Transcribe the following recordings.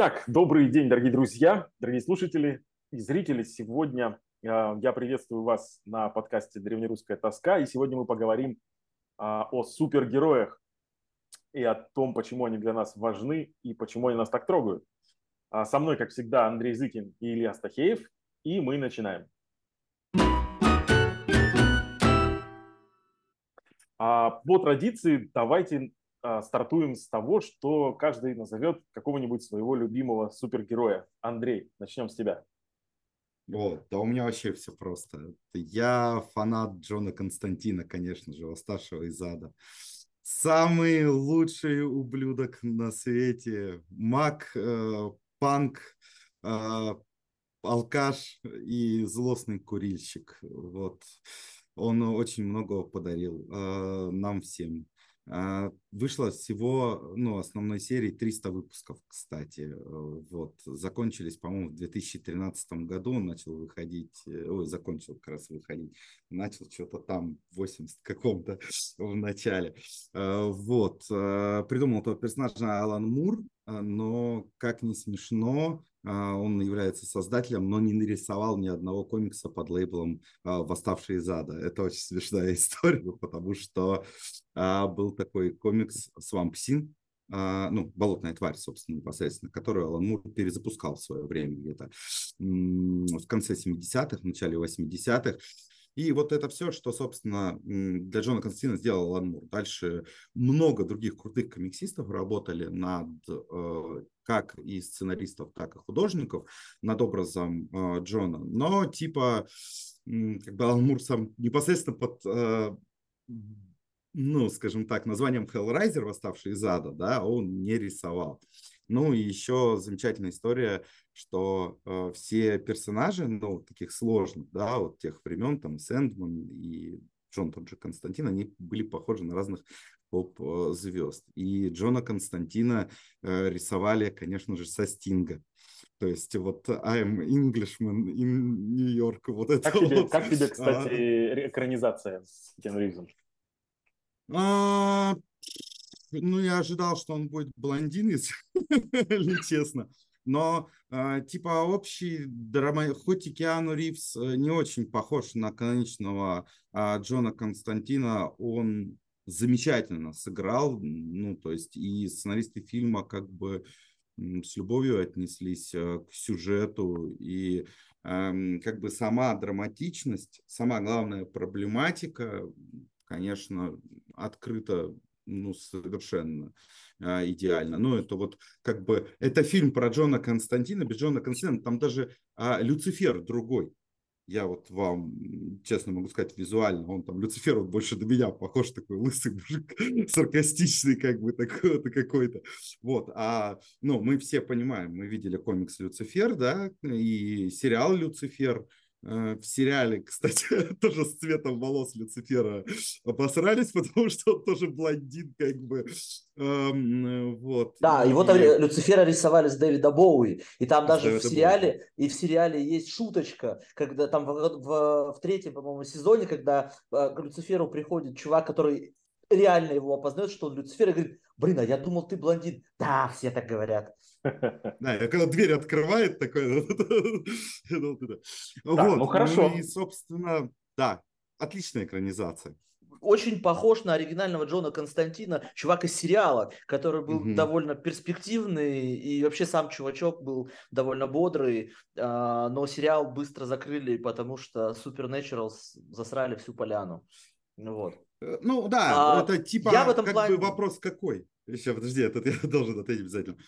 Итак, добрый день, дорогие друзья, дорогие слушатели и зрители. Сегодня э, я приветствую вас на подкасте «Древнерусская тоска». И сегодня мы поговорим э, о супергероях и о том, почему они для нас важны и почему они нас так трогают. А со мной, как всегда, Андрей Зыкин и Илья Стахеев. И мы начинаем. А по традиции давайте а, стартуем с того, что каждый назовет какого-нибудь своего любимого супергероя. Андрей, начнем с тебя. Вот, да у меня вообще все просто. Я фанат Джона Константина, конечно же, восставшего из ада. Самый лучший ублюдок на свете. Маг, э, панк, э, алкаш и злостный курильщик. Вот. Он очень много подарил э, нам всем. А, вышло всего, ну, основной серии 300 выпусков, кстати. Э, вот. Закончились, по-моему, в 2013 году он начал выходить, э, ой, закончил как раз выходить. Начал что-то там в 80 каком-то в начале. Э, вот. Придумал этого персонажа Алан Мур, но, как не смешно, а, он является создателем, но не нарисовал ни одного комикса под лейблом а, «Восставшие из ада». Это очень смешная история, потому что а, был такой комикс «Свамп Син», ну, болотная тварь, собственно, непосредственно, которую Алан Мур перезапускал в свое время где-то в конце 70-х, в начале 80-х. И вот это все, что, собственно, для Джона Константина сделал Алан Мур. Дальше много других крутых комиксистов работали над, э, как и сценаристов, так и художников, над образом э, Джона. Но типа, как бы Алан Мур сам непосредственно под э, ну, скажем так, названием Hellraiser, восставший из ада, да, он не рисовал. Ну и еще замечательная история, что э, все персонажи, ну, таких сложных, да, вот тех времен, там, Сэндман и Джон тот же Константин, они были похожи на разных поп-звезд. И Джона Константина э, рисовали, конечно же, со Стинга. То есть вот I'm Englishman in New York. Вот это как, тебе, вот. как тебе, кстати, а... экранизация с Кен Ривзом? А, ну, я ожидал, что он будет блондин, если честно. Но э, типа общий драма, хоть и Киану Ривз э, не очень похож на каноничного э, Джона Константина, он замечательно сыграл, ну, то есть и сценаристы фильма как бы с любовью отнеслись э, к сюжету, и э, как бы сама драматичность, сама главная проблематика, конечно, открыта ну, совершенно а, идеально. Ну, это вот как бы, это фильм про Джона Константина, без Джона Константина, там даже а, Люцифер другой. Я вот вам честно могу сказать визуально, он там, Люцифер, вот больше до меня похож, такой лысый мужик, саркастичный как бы такой-то какой-то. Вот, а, ну, мы все понимаем, мы видели комикс Люцифер, да, и сериал Люцифер, в сериале, кстати, тоже с цветом волос Люцифера обосрались, потому что он тоже блондин, как бы. Эм, вот. Да, и, и вот Люцифера рисовали с Дэвида Боуи, и там даже в сериале, Боуи. и в сериале есть шуточка, когда там в, в, в третьем, по-моему, сезоне, когда э, к Люциферу приходит чувак, который реально его опознает, что он Люцифер, и говорит, блин, а я думал, ты блондин. Да, все так говорят. Да, когда дверь открывает, такой... Вот, ну хорошо. И, собственно, да, отличная экранизация очень похож на оригинального Джона Константина, чувак из сериала, который был mm довольно перспективный, и вообще сам чувачок был довольно бодрый, а, но сериал быстро закрыли, потому что Supernatural засрали всю поляну. Вот. Э, ну да, а, это типа я в этом как плане... бы вопрос какой. Еще подожди, этот я должен ответить обязательно.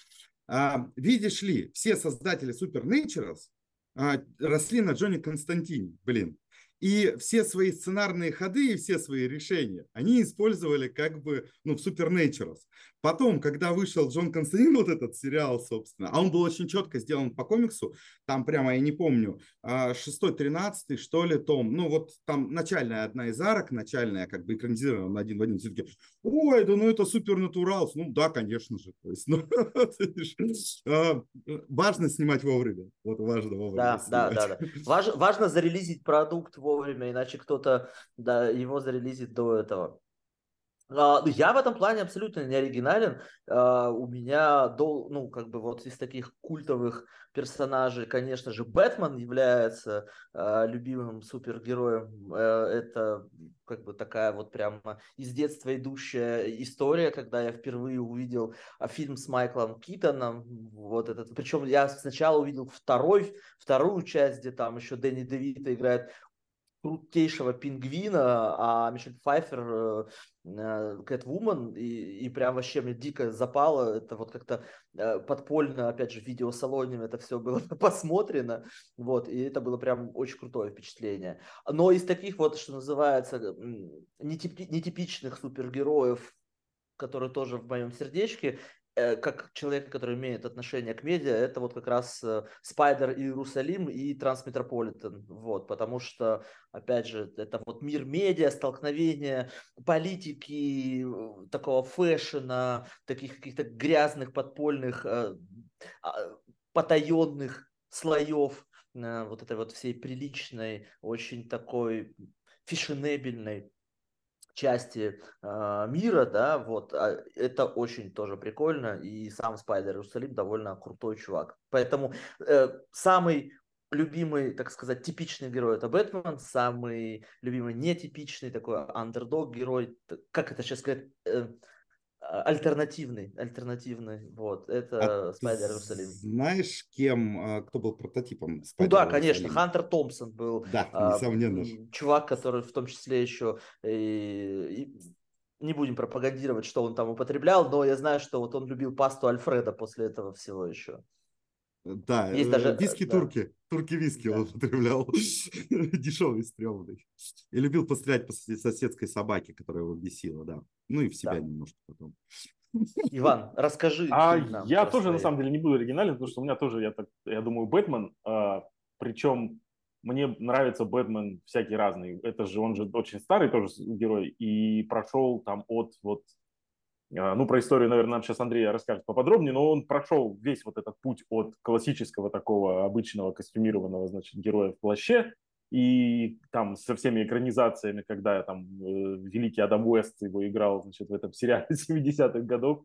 А, видишь ли, все создатели Supernaturals а, росли на Джонни Константине, блин. И все свои сценарные ходы и все свои решения они использовали как бы ну, в Supernaturals. Потом, когда вышел Джон Константин, вот этот сериал, собственно, а он был очень четко сделан по комиксу, там прямо, я не помню, а, шестой, тринадцатый, что ли, том, ну вот там начальная одна из арок, начальная как бы экранизирована один в один, все таки ой, да ну это супер натурал, ну да, конечно же, то есть, ну, а, важно снимать вовремя, вот важно вовремя Да, да, да, да. Важ, важно зарелизить продукт вовремя, иначе кто-то, да, его зарелизит до этого. Uh, я в этом плане абсолютно не оригинален. Uh, у меня, ну, как бы вот из таких культовых персонажей, конечно же, Бэтмен является uh, любимым супергероем. Это как бы такая вот прямо из детства идущая история, когда я впервые увидел фильм с Майклом Китоном. Вот этот. Причем я сначала увидел второй, вторую часть, где там еще Дэнни Девита играет крутейшего пингвина, а Мишель Пфайфер э, э, Кэтвумен, и, и прям вообще мне дико запало, это вот как-то э, подпольно, опять же, в видеосалоне это все было посмотрено, вот, и это было прям очень крутое впечатление. Но из таких вот, что называется, нетипичных супергероев, которые тоже в моем сердечке, как человек, который имеет отношение к медиа, это вот как раз Спайдер э, Иерусалим и Трансметрополитен, вот, потому что, опять же, это вот мир медиа, столкновение политики, э, такого фэшена, таких каких-то грязных, подпольных, а, потаенных слоев вот этой вот всей приличной, очень такой фешенебельной части э, мира, да, вот, а это очень тоже прикольно, и сам Спайдер Иерусалим довольно крутой чувак. Поэтому э, самый любимый, так сказать, типичный герой это Бэтмен, самый любимый нетипичный такой андердог герой, как это сейчас сказать, э, альтернативный, альтернативный, вот, это а Спайдер Иерусалим. Знаешь, кем, а, кто был прототипом Спайдер Ну да, конечно, Хантер Томпсон был. Да, несомненно. Чувак, который в том числе еще и, и не будем пропагандировать, что он там употреблял, но я знаю, что вот он любил пасту Альфреда после этого всего еще. Да, Есть даже, виски да. турки. Турки виски да. он употреблял. Дешевый, стрёмный. И любил пострелять по соседской собаке, которая его бесила, да. Ну и в себя да. немножко потом. Иван, расскажи. А я тоже свои. на самом деле не буду оригинален, потому что у меня тоже, я так, я думаю, Бэтмен. А, причем мне нравится Бэтмен всякий разный. Это же он же очень старый тоже герой и прошел там от вот ну, про историю, наверное, нам сейчас Андрей расскажет поподробнее, но он прошел весь вот этот путь от классического такого обычного костюмированного, значит, героя в плаще, и там со всеми экранизациями, когда там э, великий Адам Уэст его играл, значит, в этом сериале 70-х годов,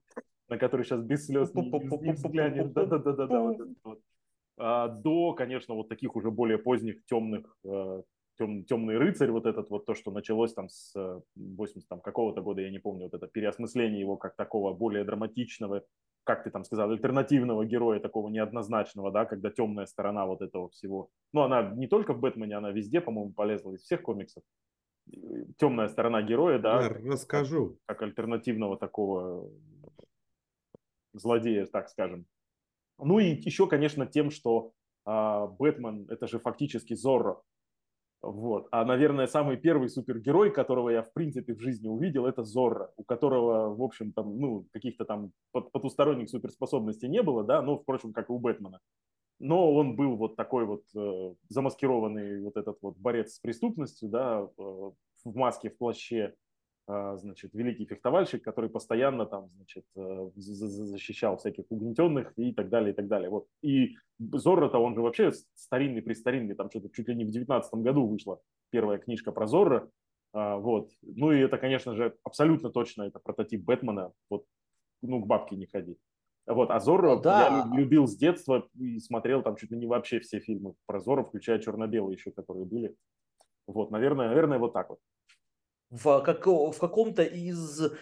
на который сейчас без слез не взглянет, да-да-да-да, вот вот. А, до, конечно, вот таких уже более поздних темных э, тем, темный рыцарь, вот этот вот то, что началось там с 80 э, там, какого-то года, я не помню, вот это переосмысление его как такого более драматичного, как ты там сказал, альтернативного героя, такого неоднозначного, да, когда темная сторона вот этого всего. Ну, она не только в Бэтмене, она везде, по-моему, полезла из всех комиксов. Темная сторона героя, да. Я расскажу. Как, как альтернативного такого злодея, так скажем. Ну и еще, конечно, тем, что а, Бэтмен это же фактически Зорро, вот. А, наверное, самый первый супергерой, которого я, в принципе, в жизни увидел, это Зорро, у которого, в общем, там, ну, каких-то там потусторонних суперспособностей не было, да, ну, впрочем, как и у Бэтмена. Но он был вот такой вот э, замаскированный вот этот вот борец с преступностью, да, э, в маске, в плаще, значит, великий фехтовальщик, который постоянно там, значит, э, защищал всяких угнетенных и так далее, и так далее. Вот. И Зорро-то, он же вообще старинный, престаринный, там что-то чуть ли не в девятнадцатом году вышла первая книжка про Зорро. А, вот. Ну и это, конечно же, абсолютно точно это прототип Бэтмена. Вот, ну, к бабке не ходи. Вот, а Зорро да. я любил с детства и смотрел там чуть ли не вообще все фильмы про Зорро, включая черно-белые еще, которые были. Вот, наверное, наверное, вот так вот в, как, в каком-то из, в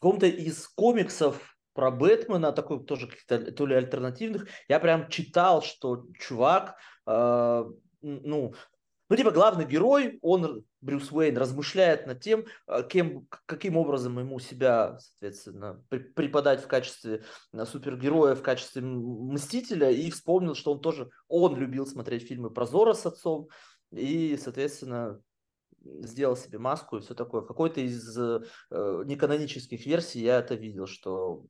каком-то из комиксов про Бэтмена, такой тоже каких-то то ли альтернативных, я прям читал, что чувак, э, ну, ну, типа, главный герой, он, Брюс Уэйн, размышляет над тем, а, кем, каким образом ему себя, соответственно, преподать в качестве а, супергероя, в качестве мстителя, и вспомнил, что он тоже, он любил смотреть фильмы про Зора с отцом, и, соответственно, сделал себе маску и все такое. В какой-то из э, неканонических версий я это видел, что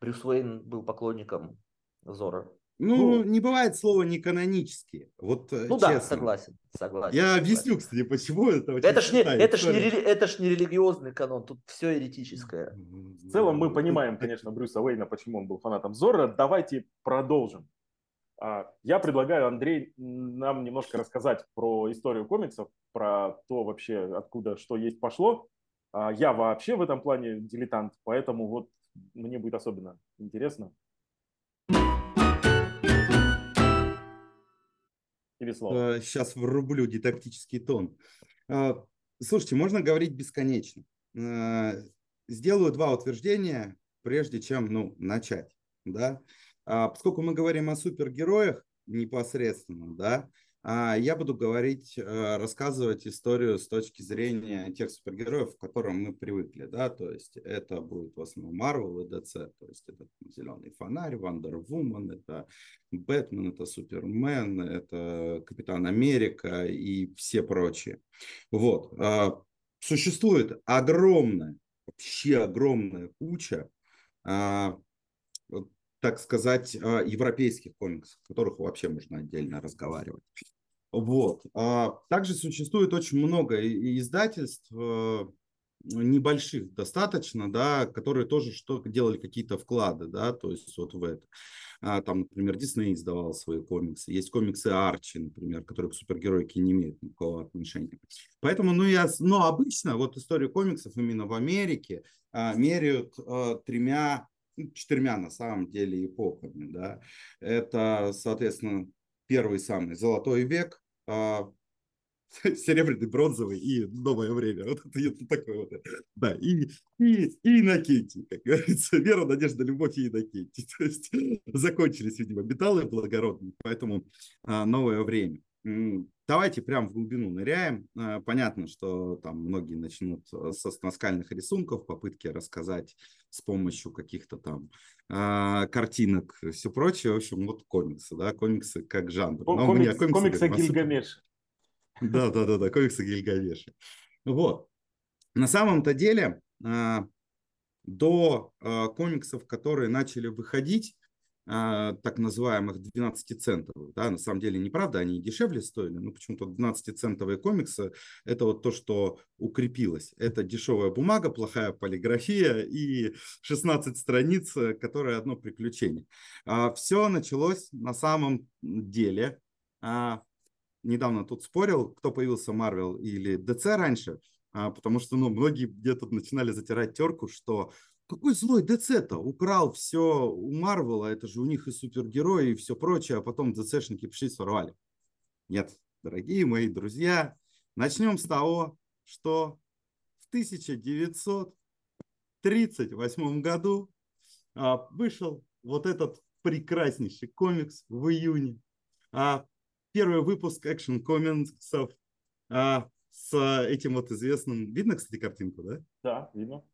Брюс Уэйн был поклонником Зора. Ну, ну, не бывает слова неканонические. Вот, э, ну честно. да, согласен, согласен. Я согласен. объясню, кстати, почему это это ж, не, это, ж не, это ж не религиозный канон, тут все еретическое. В целом мы понимаем, конечно, Брюса Уэйна, почему он был фанатом Зора. Давайте продолжим. А, я предлагаю, Андрей, нам немножко рассказать про историю комиксов, про то вообще, откуда что есть пошло. А, я вообще в этом плане дилетант, поэтому вот мне будет особенно интересно. Или слово. Сейчас врублю дидактический тон. А, слушайте, можно говорить бесконечно. А, сделаю два утверждения, прежде чем ну, начать. Да? Поскольку мы говорим о супергероях непосредственно, да, а я буду говорить, э, рассказывать историю с точки зрения тех супергероев, к которым мы привыкли, да, то есть это будет в основном Marvel и DC, то есть это Зеленый фонарь, Wonder Woman, это Бэтмен, это Супермен, это Капитан Америка и все прочие. Вот. А, существует огромная, вообще огромная куча а, так сказать, а, европейских комиксов, о которых вообще можно отдельно разговаривать. Вот. А также существует очень много издательств, э, небольших достаточно, да, которые тоже что делали какие-то вклады, да, то есть вот в это. А, там, например, Дисней издавал свои комиксы. Есть комиксы Арчи, например, которые к супергеройке не имеют никакого отношения. Поэтому, ну, я, но обычно вот историю комиксов именно в Америке меряют а, тремя ну, четырьмя на самом деле эпохами. Да. Это, соответственно, первый самый золотой век, а, серебряный, бронзовый и новое время. Вот это, это такое вот. Да, и, и, и Иннокентий, как говорится, вера, надежда, любовь и Иннокентий. То есть закончились, видимо, металлы благородные, поэтому а, новое время. Давайте прям в глубину ныряем. А, понятно, что там многие начнут э, со наскальных рисунков, попытки рассказать с помощью каких-то там а, картинок, все прочее. В общем, вот комиксы, да, комиксы как жанр. Но комикс, меня комиксы, комиксы Гильгамеша. Да, да, да, да, комиксы Гильгамеша. Вот. На самом-то деле, а, до комиксов, которые начали выходить, а, так называемых 12-центовых. Да, на самом деле неправда, они дешевле стоили, но почему-то 12-центовые комиксы – это вот то, что укрепилось. Это дешевая бумага, плохая полиграфия и 16 страниц, которые одно приключение. А, все началось на самом деле. А, недавно тут спорил, кто появился Marvel или DC раньше, потому что ну, многие где-то начинали затирать терку, что какой злой ДЦ-то? Украл все у Марвела, это же у них и супергерои, и все прочее, а потом ДЦшники пришли сорвали. Нет, дорогие мои друзья, начнем с того, что в 1938 году а, вышел вот этот прекраснейший комикс в июне. А, первый выпуск экшен комиксов а, с этим вот известным... Видно, кстати, картинку, да? Да, видно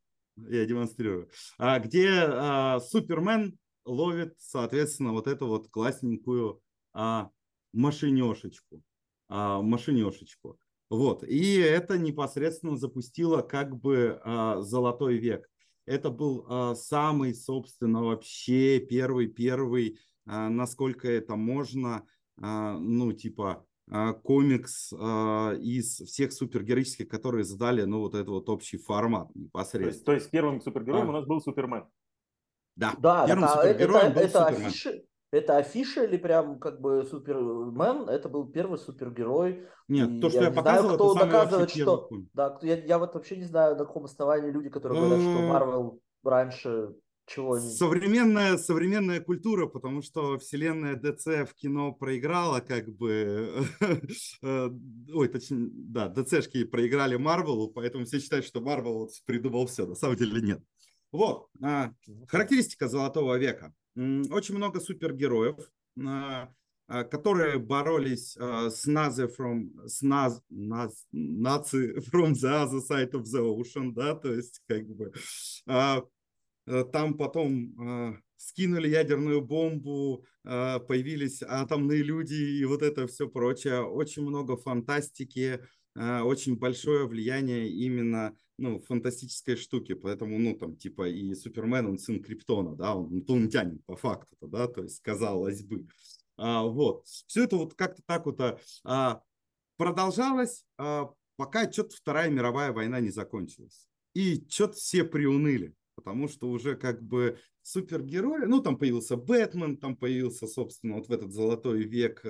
я демонстрирую, а, где а, Супермен ловит, соответственно, вот эту вот классненькую а, машинешечку. А, машинешечку. Вот. И это непосредственно запустило как бы а, золотой век. Это был а, самый, собственно, вообще первый-первый, а, насколько это можно, а, ну, типа, комикс а, из всех супергероических, которые задали, ну, вот этот вот общий формат непосредственно. То есть, то есть первым супергероем а. у нас был Супермен. Да, да первым это, супергероем это, был это Супермен. Афиши, это афиша или прям как бы Супермен? Это был первый супергерой. Нет, и то, что я, я показывал, знаю, кто это доказывает, что... Да, я, я вот вообще не знаю, на каком основании люди, которые говорят, что Марвел раньше чего современная, современная культура, потому что вселенная DC в кино проиграла, как бы, э, ой, точнее, да, DC-шки проиграли Марвелу, поэтому все считают, что Марвел вот придумал все, на самом деле нет. Вот, а, характеристика Золотого века. Очень много супергероев, а, а, которые боролись с Нази from, с наз, наз, наци from the other side of the ocean, да, то есть как бы там потом э, скинули ядерную бомбу, э, появились атомные люди и вот это все прочее. Очень много фантастики, очень большое влияние именно ну, фантастической штуки, поэтому, ну, там, типа, и Супермен, он сын Криптона, да, он инопланетянин по факту, да, то есть, казалось бы. А, вот, все это вот как-то так вот а, продолжалось, а, пока что-то Вторая мировая война не закончилась. И что-то все приуныли потому что уже как бы супергерои, ну, там появился Бэтмен, там появился, собственно, вот в этот золотой век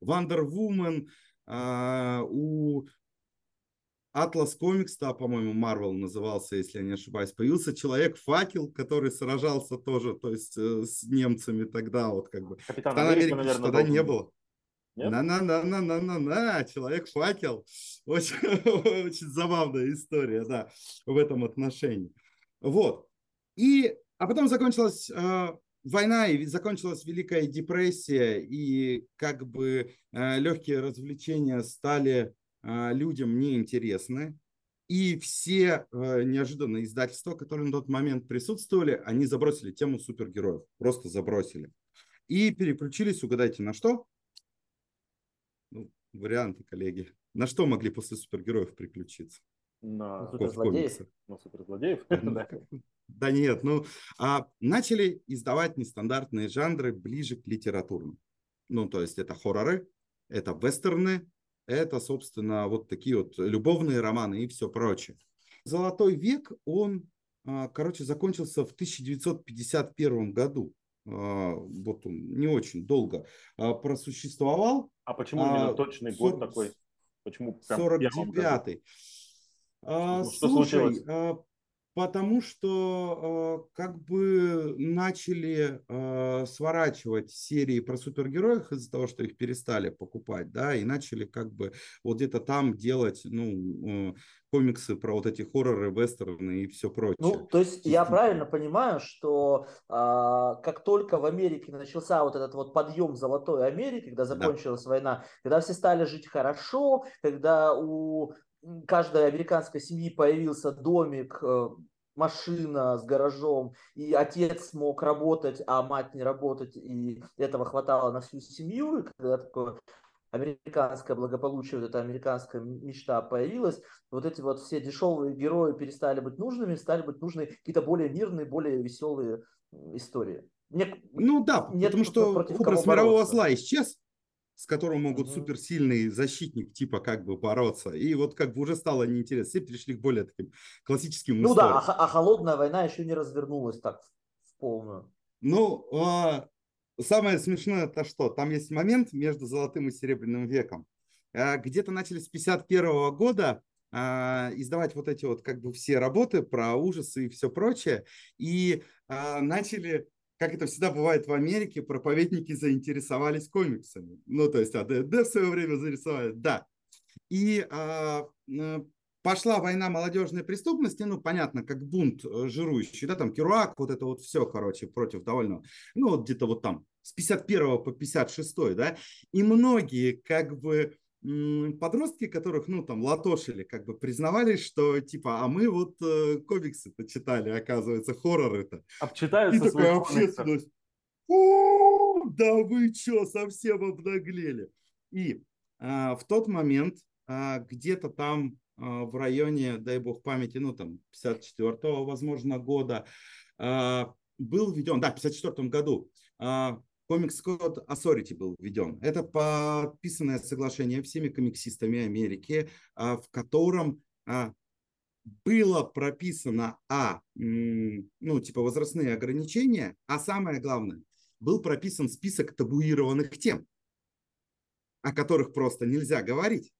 Вандер Вумен, у Atlas Comics, да, по-моему, Marvel назывался, если я не ошибаюсь, появился Человек-факел, который сражался тоже, то есть э, с немцами тогда, вот как бы. Капитан Америка, наверное, тогда не было. На-на-на-на-на-на-на, Человек-факел. Очень, очень забавная история, да, в этом отношении. Вот. И, а потом закончилась э, война, и закончилась Великая депрессия, и как бы э, легкие развлечения стали э, людям неинтересны. И все э, неожиданные издательства, которые на тот момент присутствовали, они забросили тему супергероев. Просто забросили. И переключились, угадайте, на что? Ну, варианты, коллеги. На что могли после супергероев приключиться? На суперзлодеев. На суперзлодеев. Да нет, ну, а начали издавать нестандартные жанры ближе к литературным. Ну, то есть это хорроры, это вестерны, это, собственно, вот такие вот любовные романы и все прочее. Золотой век, он, а, короче, закончился в 1951 году. А, вот он не очень долго а, просуществовал. А почему именно точный 40, год такой? Почему 49-й? А, что слушай, случилось? Потому что э, как бы начали э, сворачивать серии про супергероев из-за того, что их перестали покупать, да, и начали как бы вот где-то там делать, ну, э, комиксы про вот эти хорроры, вестерны и все прочее. Ну, то есть я правильно понимаю, что э, как только в Америке начался вот этот вот подъем золотой Америки, когда закончилась да. война, когда все стали жить хорошо, когда у каждой американской семьи появился домик, э, машина с гаражом, и отец смог работать, а мать не работать, и этого хватало на всю семью, и когда такое американское благополучие, вот эта американская мечта появилась, вот эти вот все дешевые герои перестали быть нужными, стали быть нужны какие-то более мирные, более веселые истории. Мне ну да, потому что образ мирового зла исчез, с которым могут угу. суперсильный защитник типа как бы бороться. И вот как бы уже стало неинтересно. Все перешли к более таким классическим Ну историям. да, а, а холодная война еще не развернулась так в полную. Ну, а, самое смешное это что? Там есть момент между золотым и серебряным веком. А, где-то начали с 51 года а, издавать вот эти вот как бы все работы про ужасы и все прочее. И а, начали как это всегда бывает в Америке, проповедники заинтересовались комиксами. Ну, то есть, а ДНД в свое время зарисовали, да. И а, пошла война молодежной преступности, ну, понятно, как бунт э, жирующий, да, там Керуак, вот это вот все, короче, против довольно, ну, вот где-то вот там с 51 по 56, да, и многие как бы подростки, которых, ну, там, латошили, как бы признавались, что, типа, а мы вот э, комиксы-то читали, оказывается, хорроры-то. Обчитаются И такая общественность. О, да вы что, совсем обнаглели. И а, в тот момент а, где-то там а, в районе, дай бог памяти, ну, там, 54-го, возможно, года, а, был введен, да, в 54 году, а, Комикс Code Authority был введен. Это подписанное соглашение всеми комиксистами Америки, а, в котором а, было прописано, а, ну, типа возрастные ограничения, а самое главное, был прописан список табуированных тем, о которых просто нельзя говорить.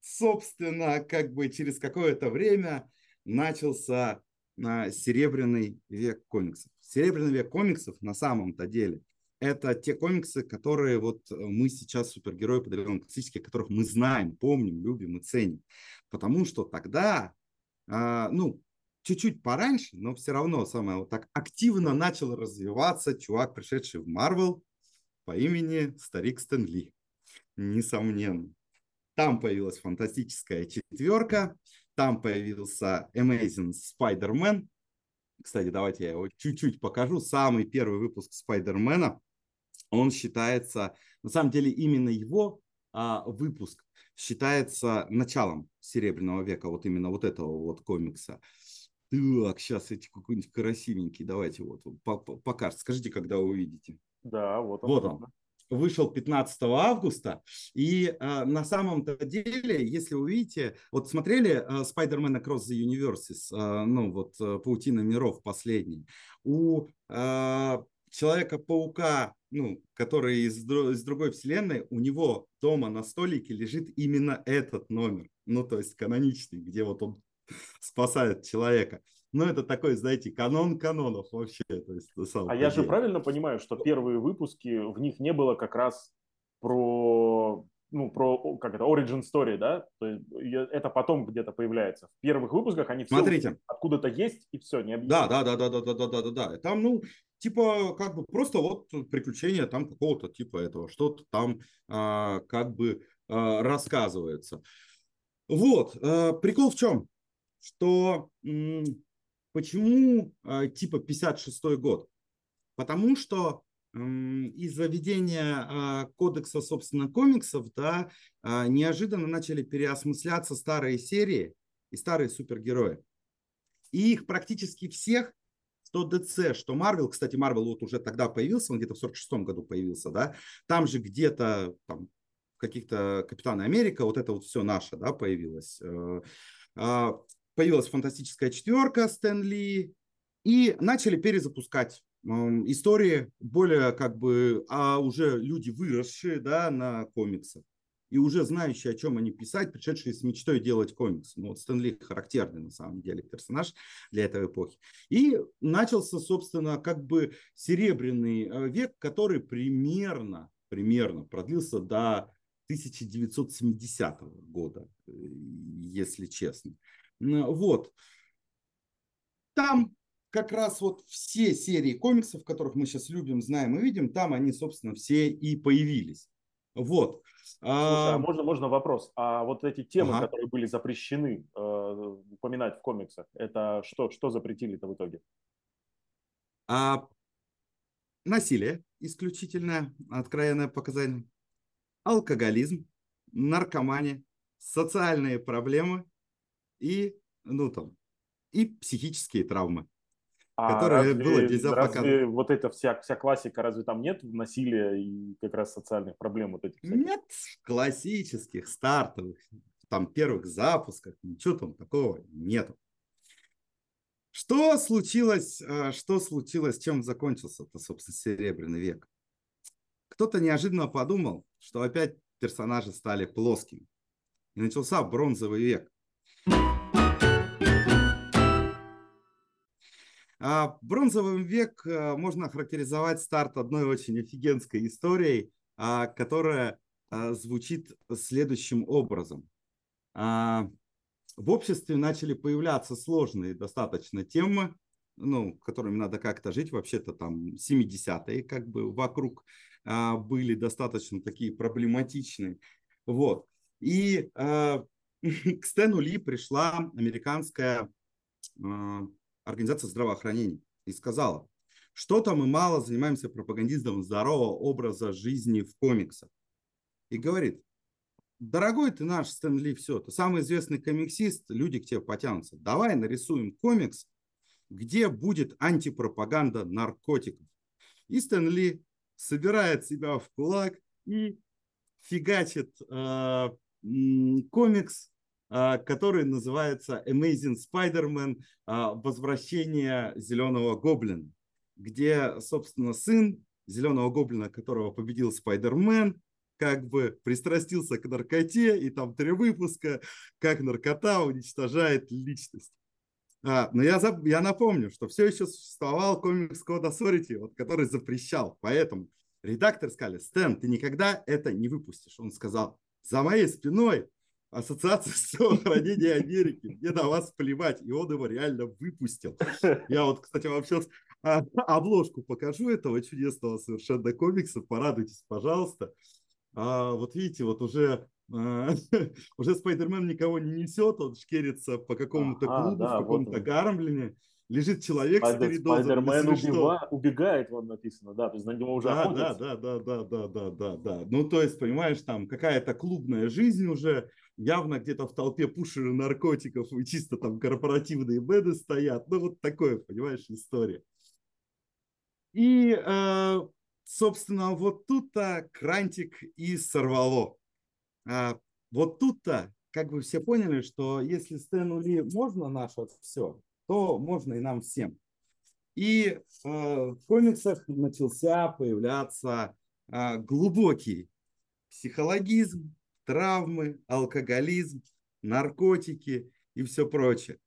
Собственно, как бы через какое-то время начался на серебряный век комиксов. Серебряный век комиксов на самом-то деле это те комиксы, которые вот э, мы сейчас, супергерои по классические, которых мы знаем, помним, любим и ценим. Потому что тогда, э, ну, чуть-чуть пораньше, но все равно самое вот так активно начал развиваться чувак, пришедший в Марвел по имени Старик Стэнли. Несомненно. Там появилась фантастическая четверка, там появился Amazing Spider-Man. Кстати, давайте я его чуть-чуть покажу. Самый первый выпуск Спайдермена. Он считается, на самом деле, именно его а, выпуск считается началом Серебряного века, вот именно вот этого вот комикса. Так, сейчас эти какой-нибудь красивенький, давайте вот покажете. Скажите, когда увидите. Да, вот он. Вот он вышел 15 августа. И э, на самом-то деле, если вы видите, вот смотрели э, Spider-Man Across the Universes, э, ну вот э, Паутина миров последний, у э, Человека-паука, ну, который из, из другой вселенной, у него дома на столике лежит именно этот номер. Ну, то есть каноничный, где вот он спасает человека. Ну, это такой, знаете, канон канонов вообще. То есть, а я же правильно понимаю, что первые выпуски, в них не было как раз про ну, про, как это, origin story, да, то есть это потом где-то появляется. В первых выпусках они все Смотрите. откуда-то есть и все, не объясняют. Да, да, да, да, да, да, да, да, да. Там, ну, типа, как бы просто вот приключения там какого-то типа этого, что-то там а, как бы а, рассказывается. Вот, а, прикол в чем? Что м- почему а, типа 56-й год? Потому что из-за введения а, кодекса, собственно, комиксов, да, а, неожиданно начали переосмысляться старые серии и старые супергерои. И их практически всех, что DC, что Marvel, кстати, Marvel вот уже тогда появился, он где-то в 46 году появился, да, там же где-то там каких-то Капитана Америка, вот это вот все наше, да, появилось. Появилась фантастическая четверка Стэн Ли, и начали перезапускать истории более как бы, а уже люди выросшие, да, на комиксах и уже знающие, о чем они писать, пришедшие с мечтой делать комикс. Ну, вот Стэнли характерный, на самом деле, персонаж для этой эпохи. И начался, собственно, как бы серебряный э, век, который примерно, примерно продлился до 1970 года, э, если честно. Вот. Там как раз вот все серии комиксов, которых мы сейчас любим, знаем и видим, там они, собственно, все и появились. Вот. Слушай, а можно, можно вопрос? А вот эти темы, ага. которые были запрещены э, упоминать в комиксах, это что, что запретили-то в итоге? А, насилие, исключительно откровенное показание. Алкоголизм, наркомания, социальные проблемы и, ну там, и психические травмы. А которое разве, было нельзя разве вот эта вся, вся классика, разве там нет насилия и как раз социальных проблем вот этих? Всяких? Нет, классических, стартовых, там первых запусках, ничего там такого нету. Что случилось, э, что случилось, чем закончился-то, собственно, Серебряный век? Кто-то неожиданно подумал, что опять персонажи стали плоскими. И начался бронзовый век. А, бронзовый век э, можно охарактеризовать старт одной очень офигенской историей, а, которая а, звучит следующим образом. В обществе начали появляться сложные достаточно темы, ну, которыми надо как-то жить. Вообще-то там 70-е как бы вокруг были достаточно такие проблематичные. Вот. И к Стэну Ли пришла американская Организация здравоохранения и сказала, что-то мы мало занимаемся пропагандизмом здорового образа жизни в комиксах. И говорит, дорогой ты наш Стэн Ли, все, ты самый известный комиксист, люди к тебе потянутся. Давай нарисуем комикс, где будет антипропаганда наркотиков. И Стэн Ли собирает себя в кулак и фигачит э, комикс а, который называется Amazing Spider-Man а, «Возвращение зеленого гоблина», где, собственно, сын зеленого гоблина, которого победил Спайдермен, как бы пристрастился к наркоте, и там три выпуска, как наркота уничтожает личность. А, но я, заб... я напомню, что все еще существовал комикс Code Authority, вот, который запрещал. Поэтому редактор сказали, Стэн, ты никогда это не выпустишь. Он сказал, за моей спиной Ассоциация здравоохранения Америки, мне на вас плевать. И он его реально выпустил. Я вот, кстати, вам сейчас а, обложку покажу этого чудесного совершенно комикса. Порадуйтесь, пожалуйста. А, вот видите, вот уже а, уже Спайдермен никого не несет, он шкерится по какому-то клубу, да, в каком-то вот Гармлине лежит человек Спайдер, с передозом. Спайдермен убива, убегает, вам написано, да, то есть на него уже да, охотятся. Да, да, да, да, да, да, да. Ну, то есть, понимаешь, там какая-то клубная жизнь уже, явно где-то в толпе пушеры наркотиков и чисто там корпоративные беды стоят. Ну, вот такое, понимаешь, история. И, э, собственно, вот тут-то крантик и сорвало. А, вот тут-то, как вы все поняли, что если Стэну Ли можно наше все, то можно и нам всем. И э, в комиксах начался появляться э, глубокий психологизм, травмы, алкоголизм, наркотики и все прочее.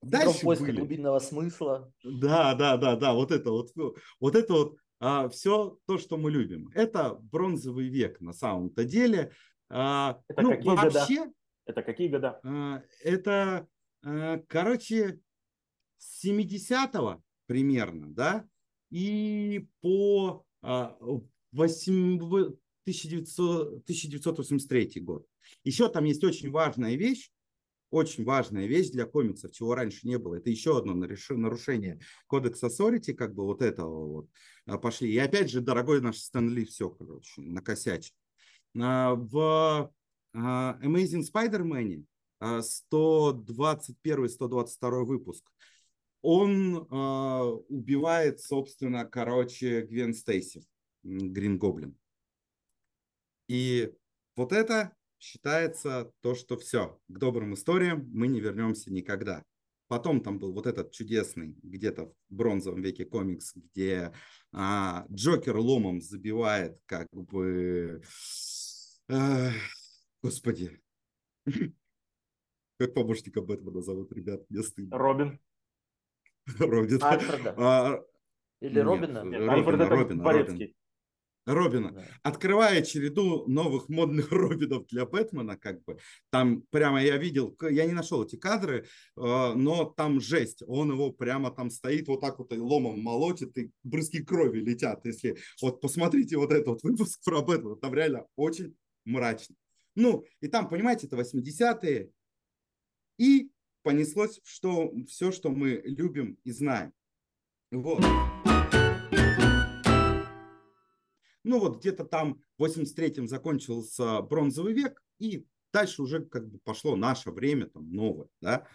Дальше поиска были... глубинного смысла. Да, да, да, да, вот это вот, вот это вот а, все то, что мы любим. Это бронзовый век на самом-то деле. А, это ну, какие вообще, года? Это какие года? А, это, а, короче, с 70-го примерно, да, и по а, 8, 1900, 1983 год. Еще там есть очень важная вещь, очень важная вещь для комиксов, чего раньше не было. Это еще одно нарушение кодекса Сорити, как бы вот этого вот а, пошли. И опять же, дорогой наш Стэнли все, короче, накосячил. А, в а, Amazing Spider-Man 121-122 выпуск он убивает, собственно, короче, Гвен Стейси, Грин Гоблин. И вот это считается то, что все, к добрым историям мы не вернемся никогда. Потом там был вот этот чудесный, где-то в бронзовом веке комикс, где а, Джокер ломом забивает как бы... Э, господи. Как помощника Бэтмена зовут, ребят, мне стыдно. Робин. Робин. Альфреда. А, Или Нет, Робина? Нет, Альфред это Робина, Робина. Робина. Да. Открывая череду новых модных Робинов для Бэтмена, как бы, там прямо я видел, я не нашел эти кадры, э, но там жесть. Он его прямо там стоит вот так вот и ломом молотит, и брызги крови летят. Если вот посмотрите вот этот вот выпуск про Бэтмена, там реально очень мрачно. Ну, и там, понимаете, это 80-е, и понеслось что, все, что мы любим и знаем. Вот. Ну вот где-то там в 83-м закончился бронзовый век, и дальше уже как бы пошло наше время, там новое, да.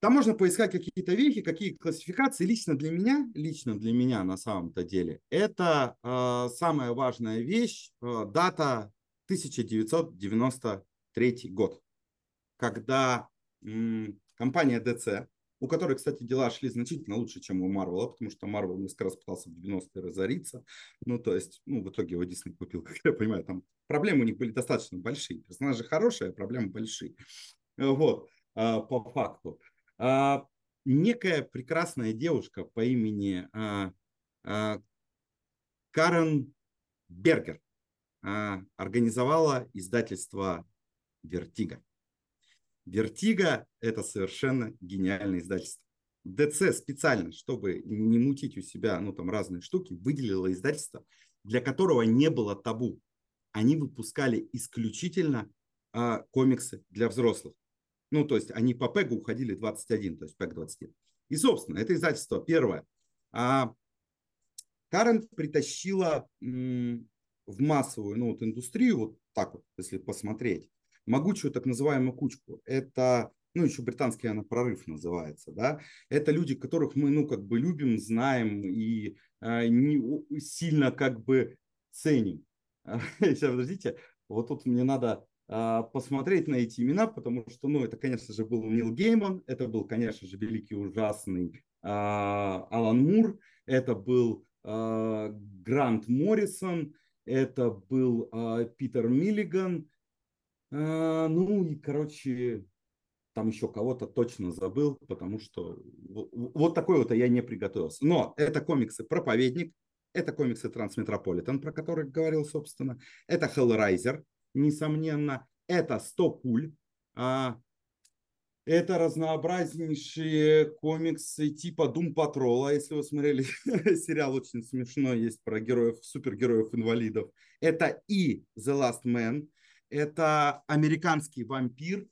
Там можно поискать какие-то вехи, какие классификации. Лично для меня, лично для меня на самом-то деле, это э, самая важная вещь, э, дата 1993 год, когда компания DC у которой, кстати, дела шли значительно лучше, чем у Марвела, потому что Марвел несколько раз пытался в 90-е разориться. Ну, то есть, ну, в итоге его Дисней купил, как я понимаю, там проблемы у них были достаточно большие. Персонажи хорошие, а проблемы большие. Вот, а, по факту. А, некая прекрасная девушка по имени Карен Бергер организовала издательство «Vertigo». Vertigo – это совершенно гениальное издательство. DC специально, чтобы не мутить у себя ну, там, разные штуки, выделило издательство, для которого не было табу. Они выпускали исключительно а, комиксы для взрослых. Ну, то есть они по ПЭГу уходили 21, то есть ПЭГ 21. И, собственно, это издательство первое. А, Карен притащила м, в массовую ну, вот, индустрию, вот так вот, если посмотреть, могучую так называемую кучку. Это, ну, еще британский она прорыв называется, да. Это люди, которых мы, ну, как бы любим, знаем и э, не, сильно как бы ценим. Сейчас, подождите, вот тут мне надо э, посмотреть на эти имена, потому что, ну, это, конечно же, был Нил Гейман, это был, конечно же, великий ужасный э, Алан Мур, это был э, Грант Моррисон, это был э, Питер Миллиган, а, ну и, короче, там еще кого-то точно забыл, потому что вот такой вот я не приготовился. Но это комиксы «Проповедник», это комиксы «Трансметрополитен», про который говорил, собственно. Это «Хеллрайзер», несомненно. Это «100 пуль». А, это разнообразнейшие комиксы типа Doom Patrol. Если вы смотрели сериал очень смешной, есть про героев, супергероев-инвалидов. Это и The Last Man – это американский вампир,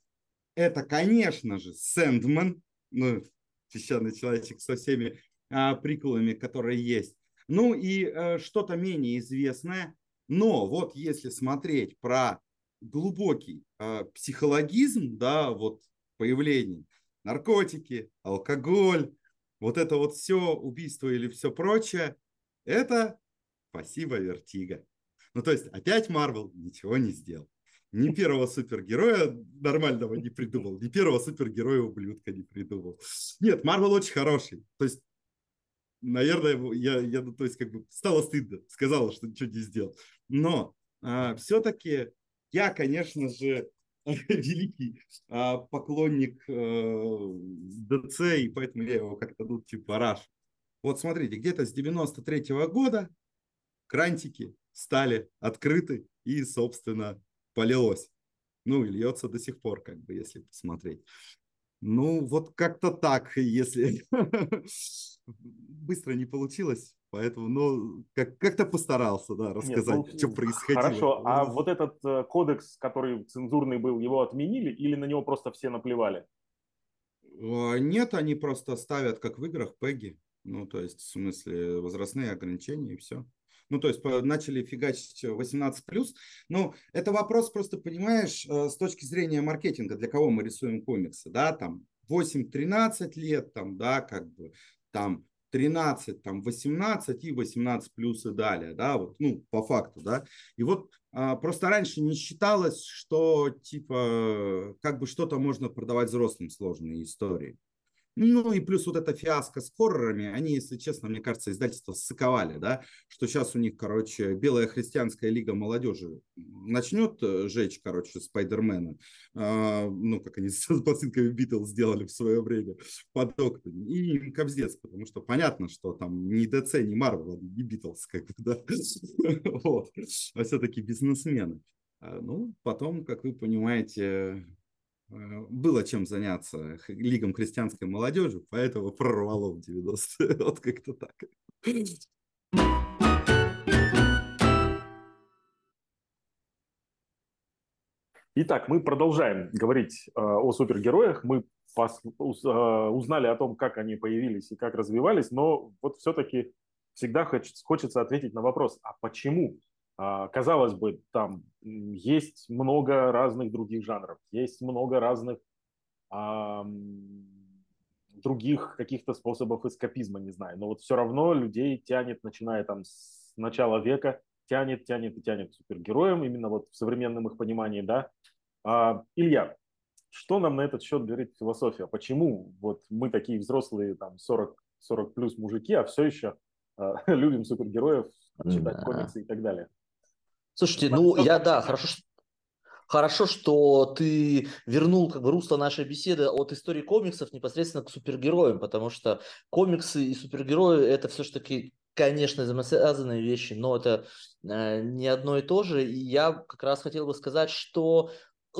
это, конечно же, Сэндман, ну, песчаный человечек со всеми а, приколами, которые есть. Ну и а, что-то менее известное, но вот если смотреть про глубокий а, психологизм, да, вот появление наркотики, алкоголь, вот это вот все убийство или все прочее, это спасибо Vertigo. Ну, то есть опять Марвел ничего не сделал ни первого супергероя нормального не придумал, ни первого супергероя-ублюдка не придумал. Нет, Марвел очень хороший. То есть, наверное, я, я ну, то есть, как бы стало стыдно, сказала, что ничего не сделал. Но а, все-таки я, конечно же, великий а, поклонник а, ДЦ, и поэтому я его как-то, ну, типа, раш. Вот смотрите, где-то с 93 -го года крантики стали открыты и, собственно, полилось. Ну, и льется до сих пор, как бы, если посмотреть. Ну, вот как-то так, если быстро не получилось, поэтому, ну, как- как-то постарался, да, рассказать, Нет, ну, что происходило. Хорошо, а вот этот э, кодекс, который цензурный был, его отменили или на него просто все наплевали? Нет, они просто ставят, как в играх, пеги. Ну, то есть, в смысле, возрастные ограничения и все. Ну, то есть начали фигачить 18+. Ну, это вопрос просто, понимаешь, э, с точки зрения маркетинга, для кого мы рисуем комиксы, да, там 8-13 лет, там, да, как бы, там 13, там 18 и 18 плюс и далее, да, вот, ну, по факту, да. И вот а, просто раньше не считалось, что, типа, как бы что-то можно продавать взрослым сложные истории. Ну и плюс вот эта фиаско с хоррорами, они, если честно, мне кажется, издательство ссыковали, да, что сейчас у них, короче, Белая христианская лига молодежи начнет э, жечь, короче, Спайдермена, э, ну, как они с посылками Битлз сделали в свое время под окнами, и им кобздец, потому что понятно, что там ни ДЦ, ни Марвел, ни Битлз, как бы, да, вот, а все-таки бизнесмены. А, ну, потом, как вы понимаете, было чем заняться лигом крестьянской молодежи, поэтому прорвало в 90-е. Вот как-то так. Итак, мы продолжаем говорить э, о супергероях. Мы пос, э, узнали о том, как они появились и как развивались, но вот все-таки всегда хочется, ответить на вопрос, а почему казалось бы, там есть много разных других жанров, есть много разных а, других каких-то способов эскапизма, не знаю. Но вот все равно людей тянет, начиная там с начала века, тянет, тянет и тянет супергероям, именно вот в современном их понимании, да. А, Илья, что нам на этот счет говорит философия? Почему вот мы такие взрослые, там, 40, 40 плюс мужики, а все еще а, любим супергероев, читать да. комиксы и так далее? Слушайте, ну я, да, хорошо, Хорошо, что ты вернул как бы русло нашей беседы от истории комиксов непосредственно к супергероям, потому что комиксы и супергерои это все-таки, конечно, взаимосвязанные вещи, но это э, не одно и то же. И я как раз хотел бы сказать, что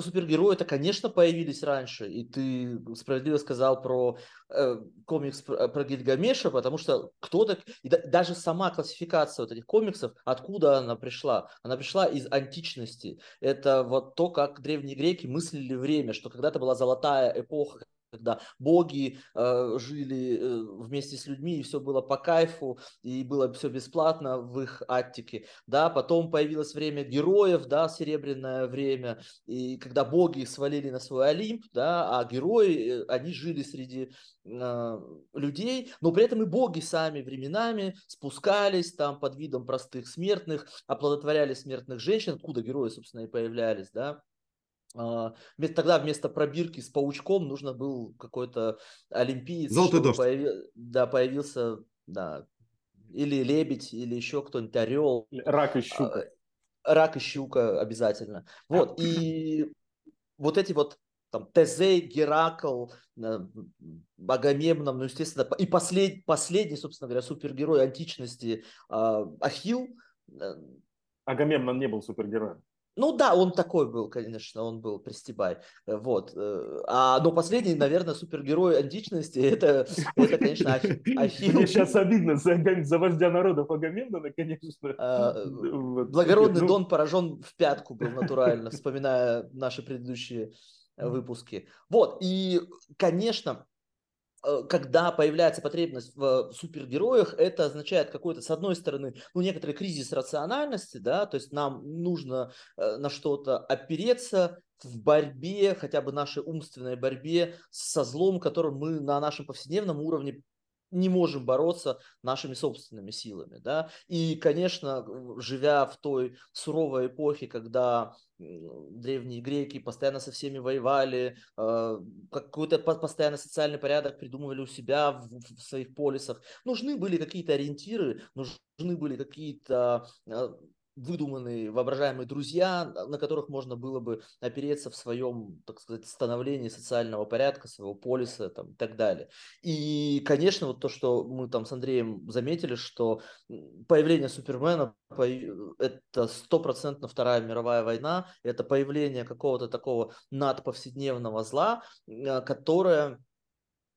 супергерои-то, конечно, появились раньше, и ты справедливо сказал про э, комикс про, про Гильгамеша, потому что кто-то, и да, даже сама классификация вот этих комиксов, откуда она пришла? Она пришла из античности. Это вот то, как древние греки мыслили время, что когда-то была золотая эпоха, когда боги э, жили э, вместе с людьми, и все было по кайфу, и было все бесплатно в их Аттике, да, потом появилось время героев, да, серебряное время, и когда боги свалили на свой Олимп, да, а герои, э, они жили среди э, людей, но при этом и боги сами временами спускались там под видом простых смертных, оплодотворяли смертных женщин, откуда герои, собственно, и появлялись, да, тогда вместо пробирки с паучком нужно был какой-то олимпиец. Золотой дождь. Появи... Да, появился, да, или лебедь, или еще кто-нибудь, орел. Рак и щука. А, рак и щука обязательно. Вот, и вот эти вот там Тезей, Геракл, Агамемном, ну, естественно, и послед, последний, собственно говоря, супергерой античности а, Ахилл. Э, Агамемнон не был супергероем. Ну да, он такой был, конечно, он был пристебай. Э, вот. Э, а, но последний, наверное, супергерой античности, это, это конечно, Ахилл. Мне сейчас обидно за, за вождя народов Агамемнона, конечно. А, вот. Благородный ну... Дон поражен в пятку был натурально, вспоминая наши предыдущие выпуски. Вот, и, конечно, Э, когда появляется потребность в супергероях, это означает какой-то, с одной стороны, ну, некоторый кризис рациональности, да, то есть нам нужно э, на что-то опереться в борьбе, хотя бы нашей умственной борьбе со злом, которым мы на нашем повседневном уровне не можем бороться нашими собственными силами. Да? И, конечно, живя в той суровой эпохе, когда древние греки постоянно со всеми воевали, э, какой-то постоянно социальный порядок придумывали у себя в, в своих полисах. Нужны были какие-то ориентиры, нужны были какие-то э, выдуманные воображаемые друзья, на которых можно было бы опереться в своем, так сказать, становлении социального порядка, своего полиса там, и так далее. И, конечно, вот то, что мы там с Андреем заметили, что появление Супермена это стопроцентно Вторая мировая война, это появление какого-то такого надповседневного зла, э, которое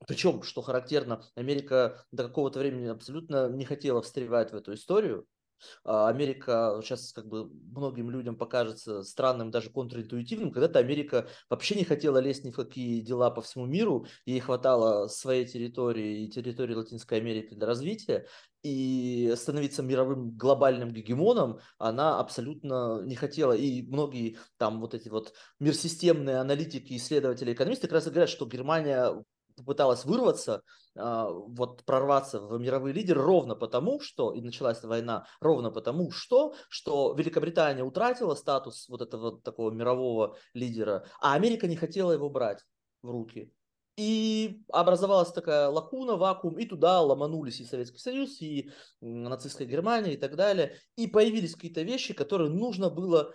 причем, что характерно, Америка до какого-то времени абсолютно не хотела встревать в эту историю, а, Америка сейчас как бы многим людям покажется странным, даже контринтуитивным. Когда-то Америка вообще не хотела лезть ни в какие дела по всему миру, ей хватало своей территории и территории Латинской Америки для развития, и становиться мировым глобальным гегемоном она абсолютно не хотела. И многие там вот эти вот мирсистемные аналитики, исследователи, экономисты как раз и говорят, что Германия попыталась вырваться, а, вот прорваться в мировые лидеры ровно потому, что, и началась война ровно потому, что, что Великобритания утратила статус вот этого такого мирового лидера, а Америка не хотела его брать в руки. И образовалась такая лакуна, вакуум, и туда ломанулись и Советский Союз, и нацистская Германия, и так далее. И появились какие-то вещи, которые нужно было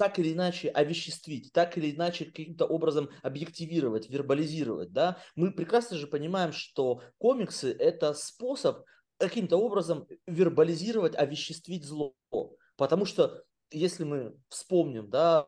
так или иначе овеществить, так или иначе каким-то образом объективировать, вербализировать. Да? Мы прекрасно же понимаем, что комиксы – это способ каким-то образом вербализировать, овеществить зло. Потому что если мы вспомним, да,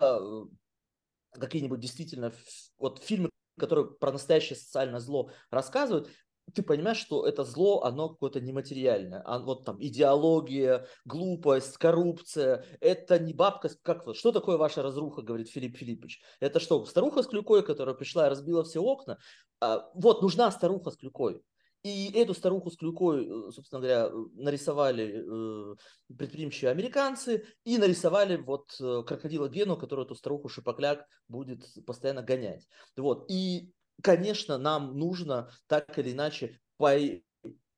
какие-нибудь действительно вот фильмы, которые про настоящее социальное зло рассказывают, ты понимаешь, что это зло, оно какое-то нематериальное. А вот там идеология, глупость, коррупция. Это не бабка, как вот, что такое ваша разруха, говорит Филипп Филиппович. Это что, старуха с клюкой, которая пришла и разбила все окна? А, вот, нужна старуха с клюкой. И эту старуху с клюкой, э, собственно говоря, нарисовали э, предприимчивые американцы и нарисовали вот э, крокодила Гену, который эту старуху шипокляк будет постоянно гонять. Вот. И конечно, нам нужно так или иначе по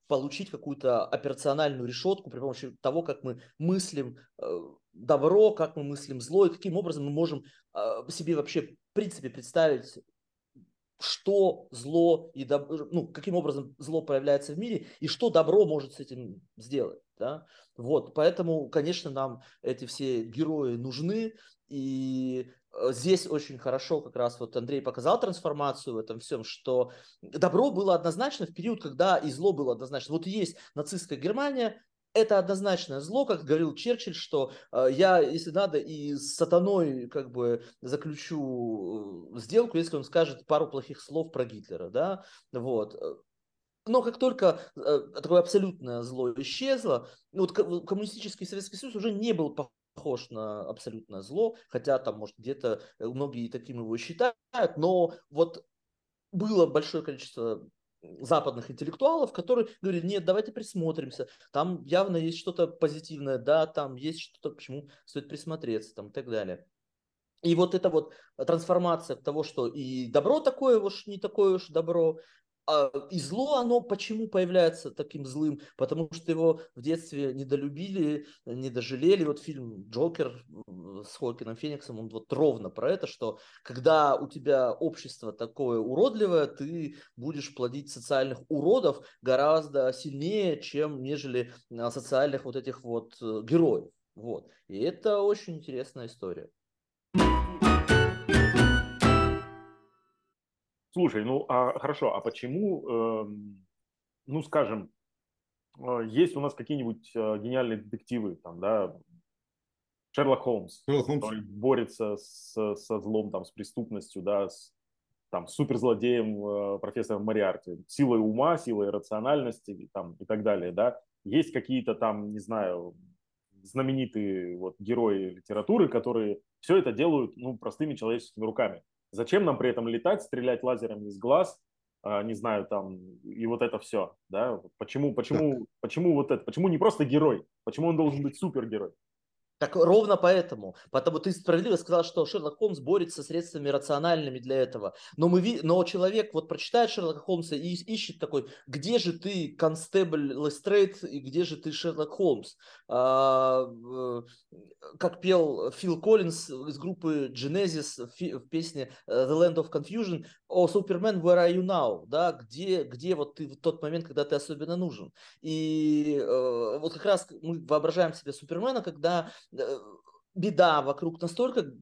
получить какую-то операциональную решетку при помощи того, как мы мыслим э, добро, как мы мыслим зло, и каким образом мы можем э, себе вообще в принципе представить, что зло и добро, ну, каким образом зло проявляется в мире и что добро может с этим сделать. Да? Вот, поэтому, конечно, нам эти все герои нужны, и здесь очень хорошо как раз вот Андрей показал трансформацию в этом всем, что добро было однозначно в период, когда и зло было однозначно. Вот есть нацистская Германия, это однозначное зло, как говорил Черчилль, что э, я, если надо, и с сатаной как бы заключу э, сделку, если он скажет пару плохих слов про Гитлера, да, вот. Но как только э, такое абсолютное зло исчезло, вот коммунистический Советский Союз уже не был похож на абсолютное зло, хотя там, может, где-то э, многие таким его считают, но вот было большое количество западных интеллектуалов, которые говорили, нет, давайте присмотримся, там явно есть что-то позитивное, да, там есть что-то, почему стоит присмотреться, там, и так далее. И вот эта вот трансформация того, что и добро такое уж не такое уж добро, и зло, оно почему появляется таким злым? Потому что его в детстве недолюбили, недожалели. Вот фильм «Джокер» с Хокином Фениксом, он вот ровно про это, что когда у тебя общество такое уродливое, ты будешь плодить социальных уродов гораздо сильнее, чем нежели а, социальных вот этих вот э, героев. Вот. И это очень интересная история. Слушай, ну а хорошо, а почему, э, ну скажем, э, есть у нас какие-нибудь э, гениальные детективы, там, да, Шерлок Холмс, Шерлок Холмс. который борется с, со злом, там, с преступностью, да, с там, суперзлодеем э, профессором Мариарти, силой ума, силой рациональности там, и так далее, да. Есть какие-то там, не знаю, знаменитые вот герои литературы, которые все это делают, ну, простыми человеческими руками. Зачем нам при этом летать, стрелять лазером из глаз, а, не знаю, там, и вот это все, да? Почему, почему, почему вот это, почему не просто герой? Почему он должен быть супергерой? Так ровно поэтому. Потому ты справедливо сказал, что Шерлок Холмс борется со средствами рациональными для этого. Но, мы, но человек вот прочитает Шерлока Холмса и ищет такой, где же ты, констебль Лестрейд, и где же ты, Шерлок Холмс? А, как пел Фил Коллинз из группы Genesis в песне э, The Land of Confusion, о, Супермен, where are you now? Да, где, где вот ты в тот момент, когда ты особенно нужен? И э, вот как раз мы воображаем себе Супермена, когда Э, беда вокруг настолько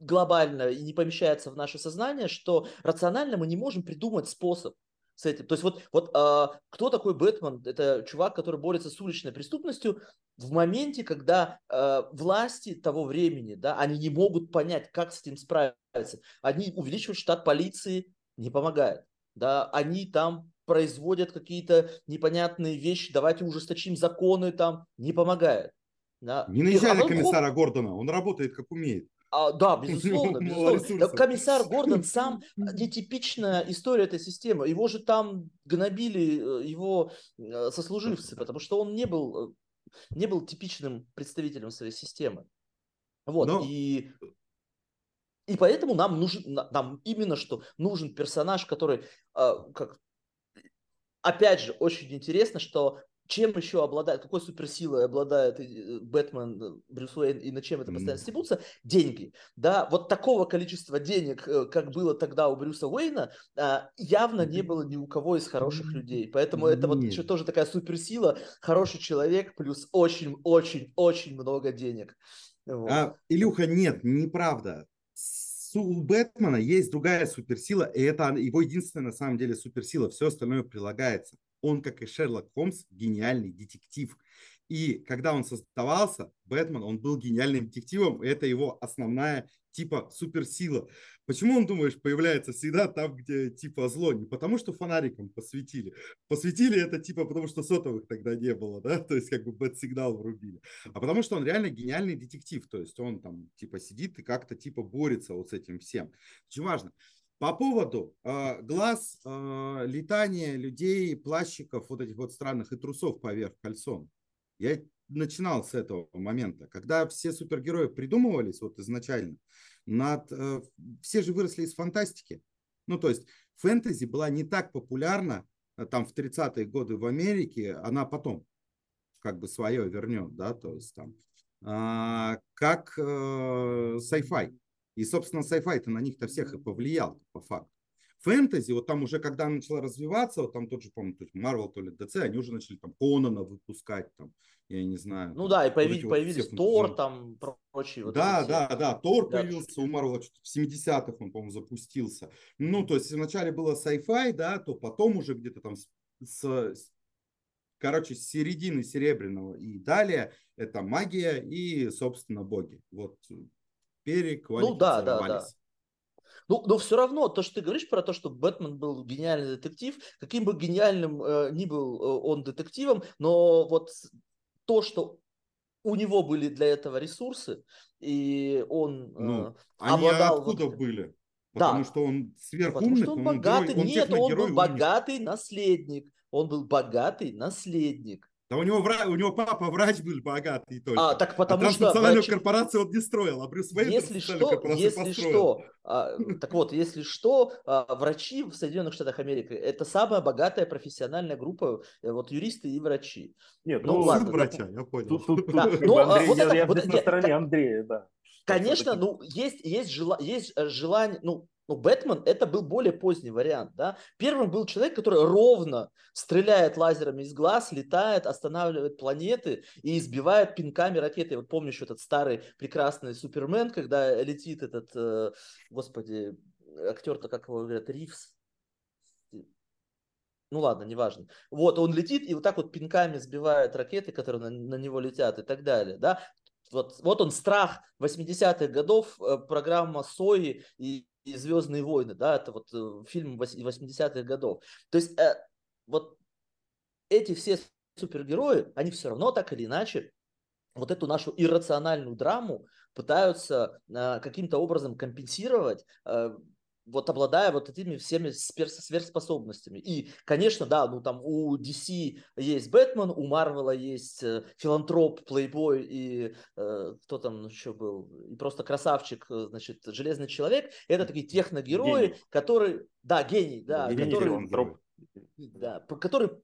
глобально и не помещается в наше сознание, что рационально мы не можем придумать способ с этим. То есть вот, вот а, кто такой Бэтмен? Это чувак, который борется с уличной преступностью в моменте, когда а, власти того времени, да, они не могут понять, как с этим справиться. Они увеличивают штат полиции, не помогает. Да, они там производят какие-то непонятные вещи, давайте ужесточим законы там, не помогает. Да. Не наезжай на комиссара Гордона, он работает как умеет. А, да, безусловно, безусловно. Комиссар Гордон сам нетипичная история этой системы. Его же там гнобили э, его э, сослуживцы, потому что он не был, э, не был типичным представителем своей системы. Вот, Но... и, и поэтому нам нужен, нам именно что нужен персонаж, который, как, опять же, очень интересно, что чем еще обладает, какой суперсилой обладает э, Бэтмен, э, Брюс Уэйн и на чем это постоянно стебутся? Деньги. Да, вот такого количества денег, э, как было тогда у Брюса Уэйна, а, явно не было ни у кого из хороших людей. Поэтому это вот еще тоже такая суперсила, хороший человек плюс очень-очень-очень много денег. Вот. А, Илюха, нет, неправда у Бэтмена есть другая суперсила, и это его единственная на самом деле суперсила. Все остальное прилагается он, как и Шерлок Холмс, гениальный детектив. И когда он создавался, Бэтмен, он был гениальным детективом, это его основная типа суперсила. Почему он, думаешь, появляется всегда там, где типа зло? Не потому, что фонариком посветили. Посветили это типа потому, что сотовых тогда не было, да, то есть как бы бэт-сигнал врубили. А потому, что он реально гениальный детектив, то есть он там типа сидит и как-то типа борется вот с этим всем. Очень важно. По поводу э, глаз, э, летания людей, плащиков, вот этих вот странных и трусов поверх кольцом. Я начинал с этого момента, когда все супергерои придумывались вот изначально, над, э, все же выросли из фантастики. Ну, то есть фэнтези была не так популярна э, там в 30-е годы в Америке, она потом как бы свое вернет, да, то есть там, э, как э, sci-fi. И, собственно, sci-fi-то на них-то всех и повлиял, по факту. Фэнтези, вот там уже, когда начала развиваться, вот там тот же, помню, Marvel, то ли DC, они уже начали там Конана выпускать, там, я не знаю. Ну там, да, и появились, вот появились вот Тор, там, прочие. Вот да, да, да, Тор да. появился у Марвела в 70-х, он, по-моему, запустился. Ну, то есть вначале было sci-fi, да, то потом уже где-то там с, с короче, с середины Серебряного и далее это магия и, собственно, боги. Вот переквалифицировались. Ну да, да, да. Ну, но все равно, то, что ты говоришь про то, что Бэтмен был гениальный детектив, каким бы гениальным э, ни был э, он детективом, но вот то, что у него были для этого ресурсы, и он э, ну, они обладал... откуда вот... были? Потому да. что он сверхумный, Потому что он, он богатый. Герой, он Нет, он был богатый наследник. Он был богатый наследник. Да у него, вра... у него папа врач был богатый только. А, так потому а что... национальную врач... корпорацию он не строил, а Брюс Уэйн если что, если построил. что, а, так вот, если что, а, врачи в Соединенных Штатах Америки это самая богатая профессиональная группа, э, вот юристы и врачи. Нет, ну, ну ладно, врача, я понял. Тут, тут, да, тут, ну, Андрей, вот я, это, я вот, на стороне Андрея, да. Конечно, ну есть есть, жела, есть желание, ну ну, Бэтмен это был более поздний вариант, да. Первым был человек, который ровно стреляет лазерами из глаз, летает, останавливает планеты и избивает пинками ракеты. Вот помнишь этот старый прекрасный Супермен, когда летит этот, э, господи, актер-то, как его говорят, Ривз, ну ладно, неважно. Вот, он летит и вот так вот пинками сбивает ракеты, которые на, на него летят и так далее, да. Вот, вот он страх 80-х годов, э, программа Сои и и Звездные войны, да, это вот э, фильм 80-х годов. То есть э, вот эти все супергерои, они все равно так или иначе вот эту нашу иррациональную драму пытаются э, каким-то образом компенсировать, э, вот обладая вот этими всеми сверхспособностями. И, конечно, да, ну там у DC есть Бэтмен, у Марвела есть э, филантроп, плейбой и э, кто там еще был, и просто красавчик, э, значит, Железный Человек. Это такие техногерои, гений. которые, да, гений, да, гений которые, да, которые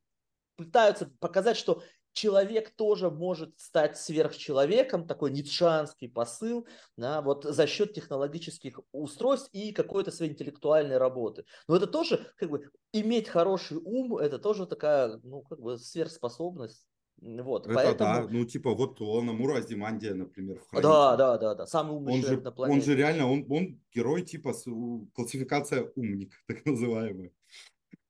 пытаются показать, что человек тоже может стать сверхчеловеком, такой ницшанский посыл, да, вот за счет технологических устройств и какой-то своей интеллектуальной работы. Но это тоже, как бы, иметь хороший ум, это тоже такая, ну, как бы, сверхспособность. Вот, это поэтому... да, ну типа вот Лона Мура Азимандия, например, в Да, да, да, да, самый умный он человек же, на планете. Он же реально, он, он герой типа классификация умник, так называемая.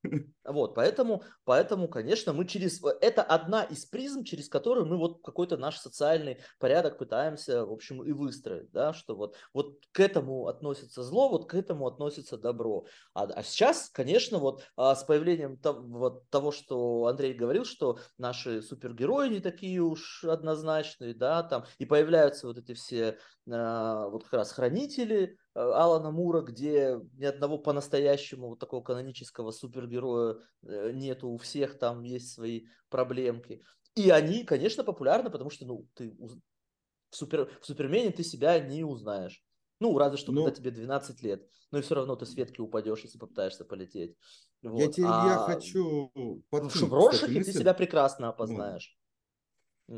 Вот, поэтому, поэтому, конечно, мы через... Это одна из призм, через которую мы вот какой-то наш социальный порядок пытаемся, в общем, и выстроить, да, что вот, вот к этому относится зло, вот к этому относится добро. А, а сейчас, конечно, вот а, с появлением того, вот, того, что Андрей говорил, что наши супергерои не такие уж однозначные, да, там, и появляются вот эти все а, вот как раз хранители, Э, Алана Мура, где ни одного по-настоящему вот такого канонического супергероя э, нету, у всех там есть свои проблемки. И они, конечно, популярны, потому что, ну, ты в, супер, в Супермене ты себя не узнаешь. Ну, разве что, ну, когда тебе 12 лет. Но и все равно ты с ветки упадешь, если попытаешься полететь. Вот. Я тебе, а... я хочу подкинуть, В Роршахе ты себя прекрасно опознаешь.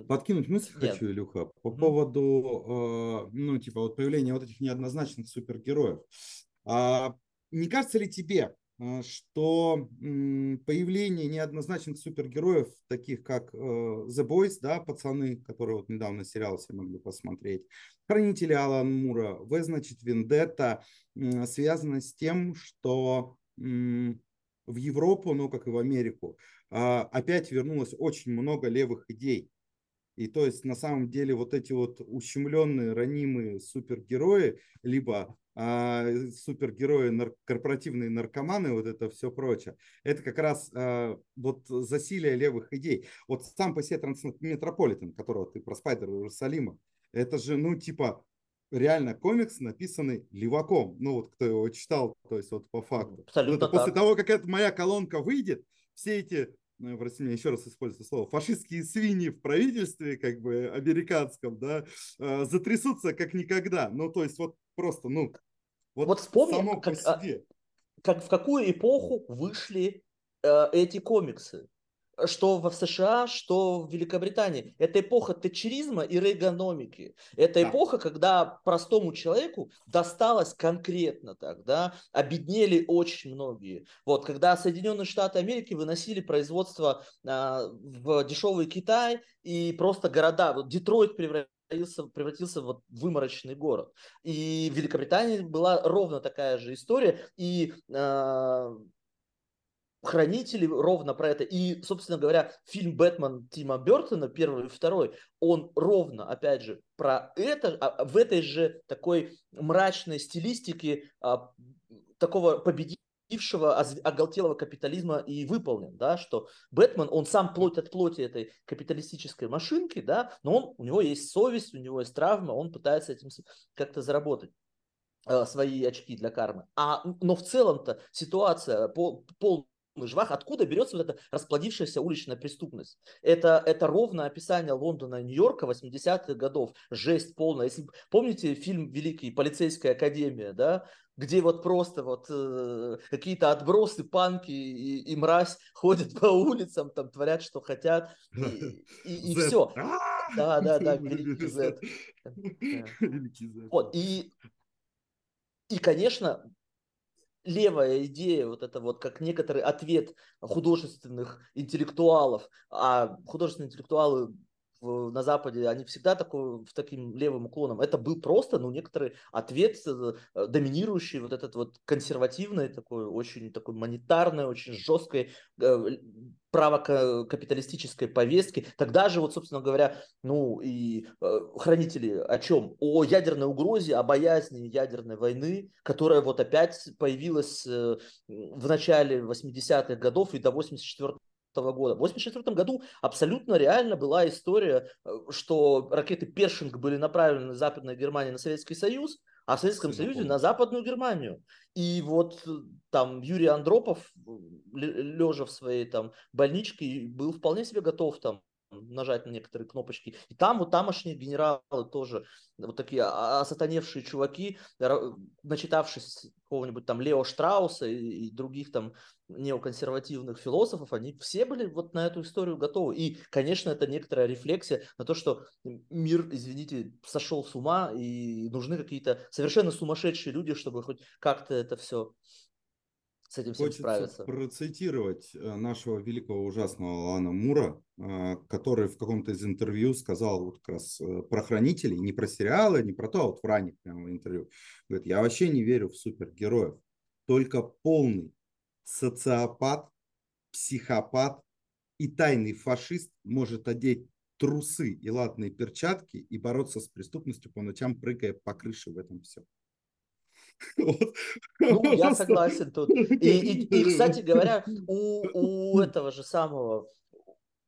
Подкинуть мысль Нет. хочу, Илюха, по угу. поводу, э, ну, типа, вот появления вот этих неоднозначных супергероев. А, не кажется ли тебе, э, что появление неоднозначных супергероев, таких как э, The Boys, да, пацаны, которые вот недавно сериал все могли посмотреть, Хранители Алан Мура, В, значит, Вендетта, связано с тем, что в Европу, ну, как и в Америку, а, опять вернулось очень много левых идей. И то есть на самом деле вот эти вот ущемленные, ранимые супергерои, либо а, супергерои, нар- корпоративные наркоманы, вот это все прочее, это как раз а, вот засилие левых идей. Вот сам по себе Трансметрополитен, которого ты про Спайдера Иерусалима, это же, ну, типа, реально комикс, написанный леваком. Ну, вот кто его читал, то есть вот по факту. Абсолютно вот после того, как эта моя колонка выйдет, все эти ну, прости меня, еще раз использую слово, фашистские свиньи в правительстве, как бы, американском, да, э, затрясутся как никогда. Ну, то есть, вот просто, ну, вот, вот вспомни, само как, по а, себе. Как, в какую эпоху вышли э, эти комиксы? Что в США, что в Великобритании. Это эпоха тетчеризма и рейгономики. Это да. эпоха, когда простому человеку досталось конкретно так, да, обеднели очень многие. Вот, когда Соединенные Штаты Америки выносили производство а, в дешевый Китай и просто города, вот Детройт превратился превратился в выморочный город. И в Великобритании была ровно такая же история. И э, хранители ровно про это. И, собственно говоря, фильм «Бэтмен» Тима Бертона, первый и второй, он ровно, опять же, про это, а, в этой же такой мрачной стилистике а, такого победившего оголтелого капитализма и выполнен, да, что Бэтмен, он сам плоть от плоти этой капиталистической машинки, да, но он, у него есть совесть, у него есть травма, он пытается этим как-то заработать э, свои очки для кармы. А, но в целом-то ситуация по, пол, лыжвах, откуда берется вот эта расплодившаяся уличная преступность. Это, это ровно описание Лондона и Нью-Йорка 80-х годов. Жесть полная. Если помните фильм «Великий. Полицейская академия», да, где вот просто вот э, какие-то отбросы, панки и, и мразь ходят по улицам, там творят, что хотят, и, и, и все. Да, да, да, великий Z. Вот, и, и, конечно, левая идея, вот это вот как некоторый ответ художественных интеллектуалов, а художественные интеллектуалы на Западе, они всегда такой, в таким левым уклоном. Это был просто, ну, некоторый ответ, э, доминирующий вот этот вот консервативный, такой очень такой монетарный, очень жесткой э, правокапиталистической повестки. Тогда же, вот, собственно говоря, ну и э, хранители о чем? О ядерной угрозе, о боязни ядерной войны, которая вот опять появилась э, в начале 80-х годов и до 84 года. В 1984 году абсолютно реально была история, э, что ракеты Першинг были направлены из Западной Германии на Советский Союз, а в Советском Союзе на Западную Германию. И вот э, там Юрий Андропов, лежа в своей там больничке, был вполне себе готов там нажать на некоторые кнопочки. И там вот тамошние генералы тоже, вот такие осатаневшие чуваки, начитавшись какого-нибудь там Лео Штрауса и, и других там неоконсервативных философов, они все были вот на эту историю готовы. И, конечно, это некоторая рефлексия на то, что мир, извините, сошел с ума, и нужны какие-то совершенно сумасшедшие люди, чтобы хоть как-то это все с этим всем Хочется справиться. процитировать э, нашего великого ужасного Лана Мура, э, который в каком-то из интервью сказал вот как раз э, про хранителей, не про сериалы, не про то, а вот в ранних прямо интервью. Говорит, я вообще не верю в супергероев. Только полный социопат, психопат и тайный фашист может одеть трусы и латные перчатки и бороться с преступностью по ночам, прыгая по крыше в этом все. Ну, я согласен тут. И, и, и кстати говоря, у, у этого же самого,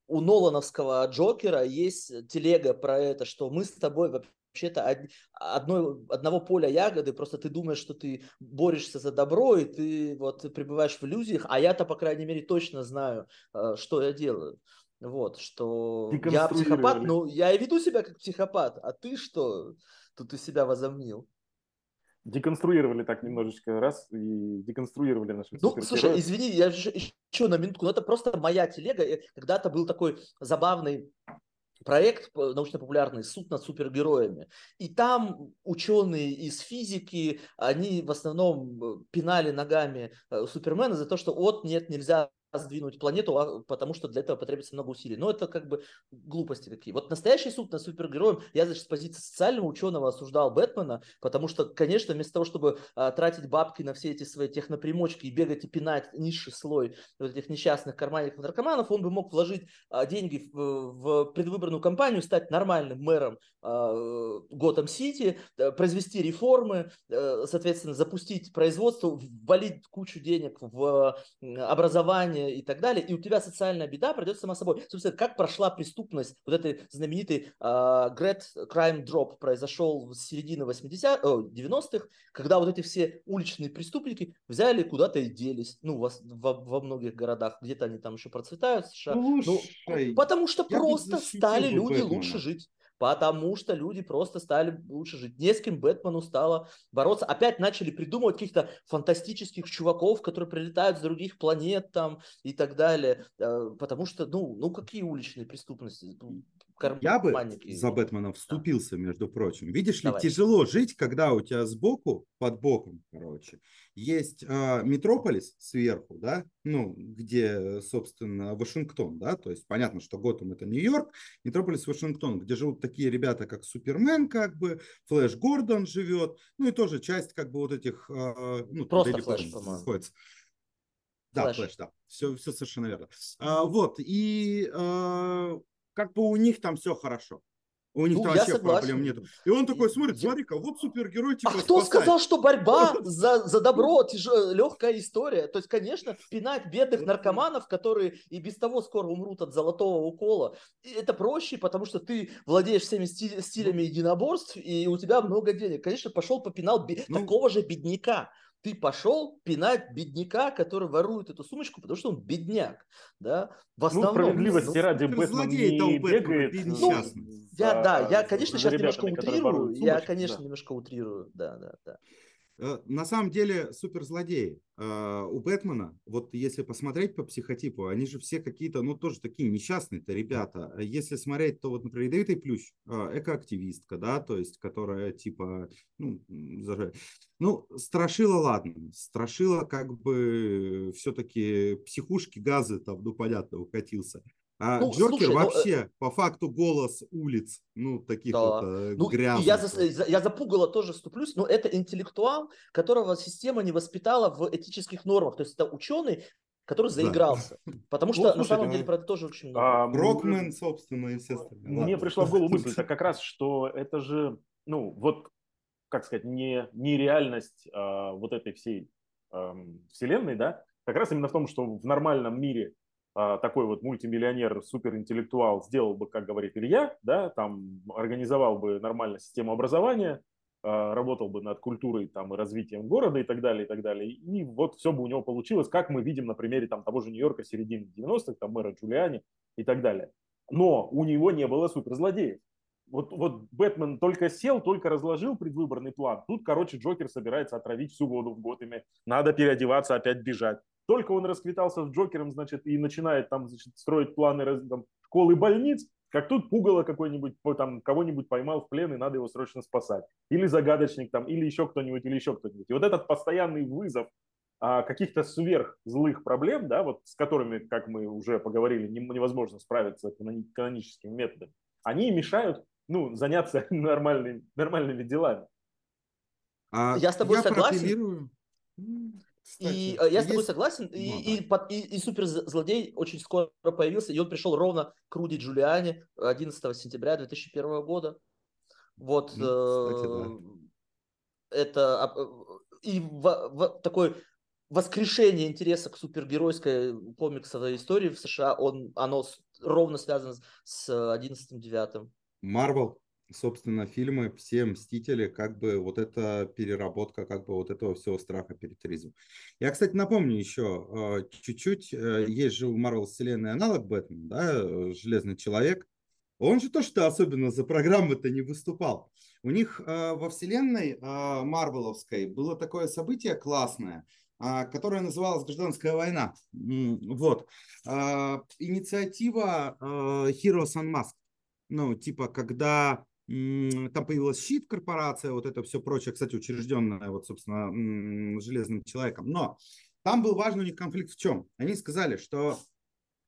у Нолановского Джокера есть телега про это, что мы с тобой вообще-то одной, одного поля ягоды, просто ты думаешь, что ты борешься за добро, и ты вот пребываешь в иллюзиях, а я-то, по крайней мере, точно знаю, э, что я делаю. Вот, что я психопат, ну, я и веду себя как психопат, а ты что тут из себя возомнил? деконструировали так немножечко раз и деконструировали наши Ну, слушай, извини, я еще, еще на минутку, но это просто моя телега. Когда-то был такой забавный проект научно-популярный «Суд над супергероями». И там ученые из физики, они в основном э, пинали ногами э, Супермена за то, что вот нет, нельзя сдвинуть планету, а, потому что для этого потребуется много усилий. Но это как бы глупости такие. Вот настоящий суд над супергероем, я, значит, с позиции социального ученого осуждал Бэтмена, потому что, конечно, вместо того, чтобы а, тратить бабки на все эти свои технопримочки и бегать и пинать низший слой вот этих несчастных карманников наркоманов, он бы мог вложить а, деньги в, в предвыборную кампанию, стать нормальным мэром а, Готэм-Сити, а, произвести реформы, а, соответственно, запустить производство, ввалить кучу денег в образование, образование и так далее, и у тебя социальная беда пройдет сама собой. Собственно, как прошла преступность, вот этой знаменитый uh, Great Crime Drop произошел с середины 80 90-х, когда вот эти все уличные преступники взяли куда-то и делись, ну, во, во, во многих городах, где-то они там еще процветают в США. Ну, ну, потому что просто стали люди лучше жить потому что люди просто стали лучше жить. Не с кем Бэтмену стало бороться. Опять начали придумывать каких-то фантастических чуваков, которые прилетают с других планет там и так далее. Э, потому что, ну, ну какие уличные преступности? Я бы за Бэтмена вступился, да. между прочим. Видишь Давай. ли, тяжело жить, когда у тебя сбоку, под боком, короче, есть э, Метрополис сверху, да, ну, где, собственно, Вашингтон, да, то есть понятно, что Готэм это Нью-Йорк, Метрополис Вашингтон, где живут такие ребята, как Супермен, как бы, Флэш Гордон живет, ну и тоже часть, как бы, вот этих, э, ну, Просто Флэш, по-моему. Да, Флэш. Флэш, да, все, все совершенно верно. А, вот, и а, как бы у них там все хорошо. У них ну, там вообще проблем нет. И он такой смотрит, смотри-ка, вот супергерой типа А кто сказал, что борьба за, за добро тяж... легкая история? То есть, конечно, пинать бедных наркоманов, которые и без того скоро умрут от золотого укола, это проще, потому что ты владеешь всеми стилями единоборств, и у тебя много денег. Конечно, пошел попинал б... ну, такого же бедняка ты пошел пинать бедняка, который ворует эту сумочку, потому что он бедняк, да, в ну, основном. Ну, справедливости ну, ради Бэтмен не бегает. Ну, я, да, я, конечно, сейчас немножко утрирую, я, конечно, немножко утрирую, да, да, да. Э, на самом деле суперзлодеи. Э, у Бэтмена, вот если посмотреть по психотипу, они же все какие-то, ну, тоже такие несчастные-то ребята. Если смотреть, то вот, например, Ядовитый Плющ, э, экоактивистка, да, то есть, которая типа, ну, зажать. Ну, Страшила, ладно. Страшила как бы все-таки психушки, газы там, ну, понятно, укатился. А ну, Джокер слушай, ну, вообще, ну, по факту, голос улиц, ну, таких да. вот э, ну, грязных. Я за, я за Пугало тоже вступлюсь, но это интеллектуал, которого система не воспитала в этических нормах. То есть это ученый, который заигрался. Да. Потому что, ну, слушайте, на самом деле, про это тоже очень много. А, Рокмен, собственно, и все остальные. Мне Ладно. пришла в голову мысль, это как раз, что это же, ну, вот, как сказать, не, не реальность а, вот этой всей а, вселенной, да, как раз именно в том, что в нормальном мире а, такой вот мультимиллионер, суперинтеллектуал сделал бы, как говорит Илья, да, там организовал бы нормально систему образования, а, работал бы над культурой там, и развитием города и так далее, и так далее. И вот все бы у него получилось, как мы видим на примере там, того же Нью-Йорка середины 90-х, там мэра Джулиани и так далее. Но у него не было суперзлодеев. Вот, вот Бэтмен только сел, только разложил предвыборный план. Тут, короче, Джокер собирается отравить всю воду в Готэме. Надо переодеваться, опять бежать. Только он расквитался с Джокером, значит, и начинает там значит, строить планы там, школы больниц, как тут пугало какой-нибудь, там, кого-нибудь поймал в плен, и надо его срочно спасать. Или загадочник там, или еще кто-нибудь, или еще кто-нибудь. И вот этот постоянный вызов а, каких-то сверхзлых проблем, да, вот с которыми, как мы уже поговорили, невозможно справиться каноническими методами, они мешают ну, заняться нормальными, нормальными делами. А я с тобой я согласен. Кстати, и э, я с тобой согласен, и, ну, и, да. и, и, и суперзлодей очень скоро появился, и он пришел ровно к Руди Джулиани 11 сентября 2001 года. Вот ну, кстати, э, да. это а, э, и в, в, такой воскрешение интереса к супергеройской комиксовой истории в США, он, оно ровно связано с 11-9. Марвел собственно, фильмы, все «Мстители», как бы вот эта переработка как бы вот этого всего страха перед терроризмом. Я, кстати, напомню еще э, чуть-чуть, э, есть же у Марвел вселенной аналог Бэтмен, да, э, Железный Человек. Он же то, что особенно за программы-то не выступал. У них во вселенной Марвеловской было такое событие классное, которое называлось «Гражданская война». Вот. Инициатива Heroes Unmasked. Ну, типа, когда там появилась щит корпорация, вот это все прочее, кстати, учрежденная вот, собственно, железным человеком. Но там был важный у них конфликт в чем? Они сказали, что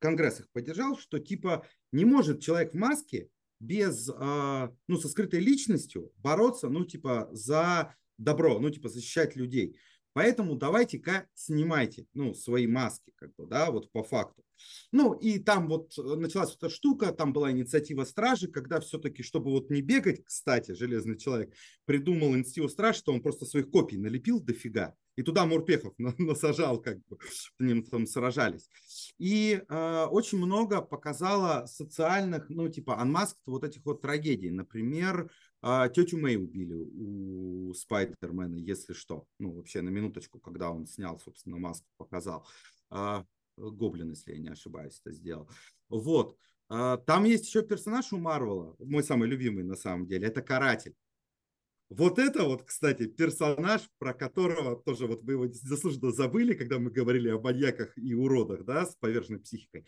Конгресс их поддержал, что типа не может человек в маске без, а, ну, со скрытой личностью бороться, ну, типа, за добро, ну, типа, защищать людей. Поэтому давайте-ка снимайте, ну, свои маски, как бы, да, вот по факту. Ну, и там вот э, началась эта штука, там была инициатива стражи, когда все-таки, чтобы вот не бегать, кстати, Железный Человек придумал инициативу стражи, что он просто своих копий налепил дофига, и туда Мурпехов насажал, как бы, с ним там сражались. И э, очень много показало социальных, ну, типа, анмаск вот этих вот трагедий. Например, э, тетю Мэй убили у Спайдермена, если что. Ну, вообще, на минуточку, когда он снял, собственно, маску, показал. Э, Гоблин, если я не ошибаюсь, это сделал. Вот. Э, там есть еще персонаж у Марвела, мой самый любимый на самом деле, это Каратель. Вот это вот, кстати, персонаж, про которого тоже вот вы его заслуженно забыли, когда мы говорили о маньяках и уродах, да, с поверженной психикой.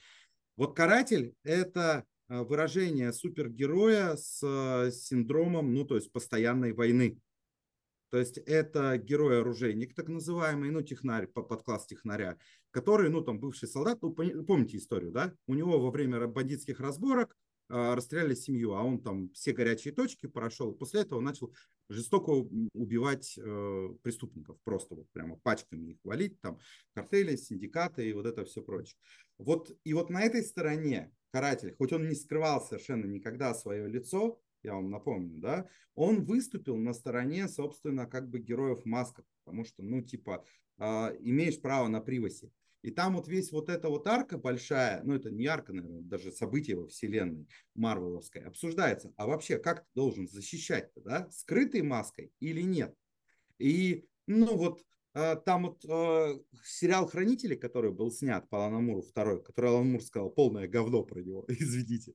Вот каратель – это выражение супергероя с э, синдромом, ну, то есть постоянной войны. То есть это герой-оружейник, так называемый, ну, технарь, подкласс технаря, который, ну, там, бывший солдат, ну, помните историю, да? У него во время бандитских разборок э, расстреляли семью, а он там все горячие точки прошел. После этого начал жестоко убивать э, преступников, просто вот прямо пачками их валить, там картели, синдикаты и вот это все прочее. Вот, и вот на этой стороне каратель, хоть он не скрывал совершенно никогда свое лицо, я вам напомню, да, он выступил на стороне, собственно, как бы героев масках, потому что, ну, типа, э, имеешь право на привосе. И там вот весь вот эта вот арка большая, ну это не арка, наверное, даже событие во вселенной Марвеловской, обсуждается. А вообще, как ты должен защищать да? Скрытой маской или нет? И, ну вот, э, там вот э, сериал «Хранители», который был снят по Алану Муру второй, который Алан Мур сказал полное говно про него, извините.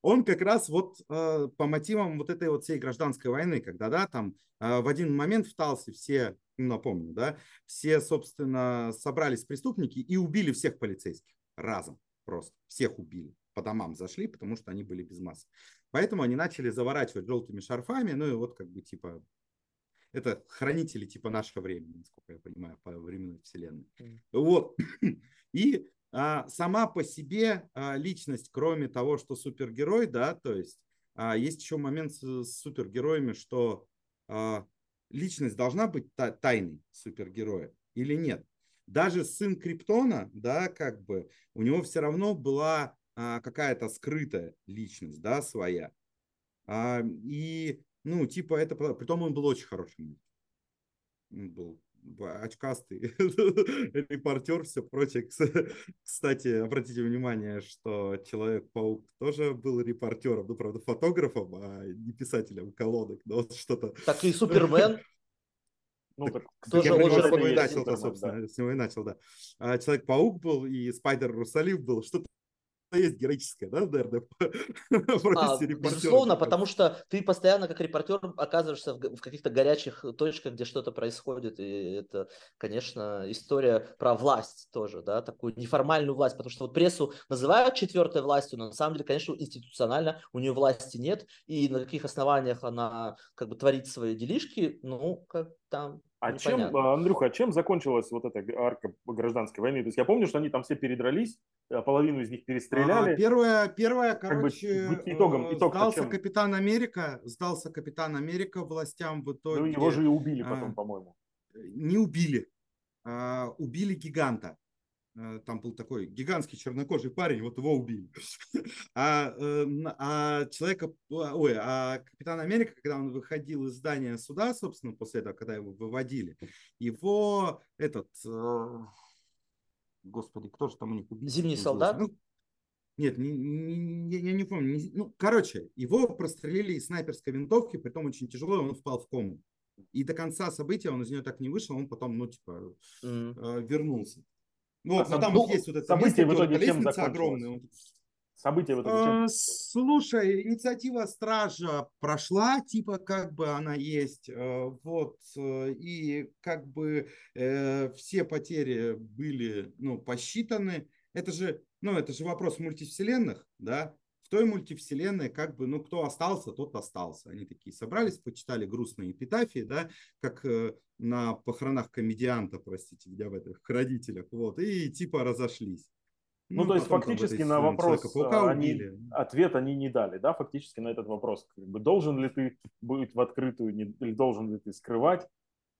Он как раз вот э, по мотивам вот этой вот всей гражданской войны, когда, да, там в один момент в Талсе все напомню, да, все, собственно, собрались преступники и убили всех полицейских разом просто, всех убили, по домам зашли, потому что они были без масок. Поэтому они начали заворачивать желтыми шарфами, ну и вот как бы типа это хранители типа нашего времени, насколько я понимаю, по временной вселенной. Mm. Вот. И а, сама по себе а, личность, кроме того, что супергерой, да, то есть а, есть еще момент с, с супергероями, что а, личность должна быть та- тайной супергероя или нет? Даже сын Криптона, да, как бы, у него все равно была а, какая-то скрытая личность, да, своя. А, и, ну, типа, это, притом он был очень хорошим. Он был очкастый репортер, все прочее. Кстати, обратите внимание, что Человек-паук тоже был репортером, ну, правда, фотографом, а не писателем колодок, но вот что-то... Так и Супермен. Ну, так, я очень с него и начал, да, собственно, да. с него и начал, да. А Человек-паук был, и Спайдер Русалив был, что-то есть героическое, да, наверное, а, Безусловно, потому что ты постоянно как репортер оказываешься в, в каких-то горячих точках, где что-то происходит, и это, конечно, история про власть тоже, да, такую неформальную власть, потому что вот прессу называют четвертой властью, но на самом деле, конечно, институционально у нее власти нет, и на каких основаниях она как бы творит свои делишки, ну, как там а Непонятно. чем, Андрюха, а чем закончилась вот эта арка гражданской войны? То есть я помню, что они там все передрались, э, половину из них перестреляли. А, первая, первая, короче, как бы, итогом, э, итог сдался чем? Капитан Америка, сдался Капитан Америка властям в итоге. Ну его же и убили потом, а, по-моему. Не убили, а, убили гиганта. Э, там был такой гигантский чернокожий парень, вот его убили. А, э, а человека, ой, а Капитан Америка, когда он выходил из здания суда, собственно, после этого, когда его выводили, его этот, э, господи, кто же там у них убил? Зимний солдат? Ну, нет, не, не, я не помню. Не, ну, короче, его прострелили из снайперской винтовки, притом очень тяжело, и он впал в кому. И до конца события он из нее так не вышел, он потом, ну, типа, mm. вернулся. Вот, а, но там ну, есть вот это событие в итоге чем огромное. События в итоге чем? А, слушай, инициатива Стража прошла, типа как бы она есть, э, вот, э, и как бы э, все потери были, ну, посчитаны. Это же, ну, это же вопрос мультивселенных, да, той мультивселенной как бы, ну, кто остался, тот остался. Они такие собрались, почитали грустные эпитафии, да, как э, на похоронах комедианта, простите, где в этих родителях, вот, и типа разошлись. Ну, ну то есть фактически на вопрос они, ответ они не дали, да, фактически на этот вопрос. Как бы, должен ли ты быть в открытую не, или должен ли ты скрывать,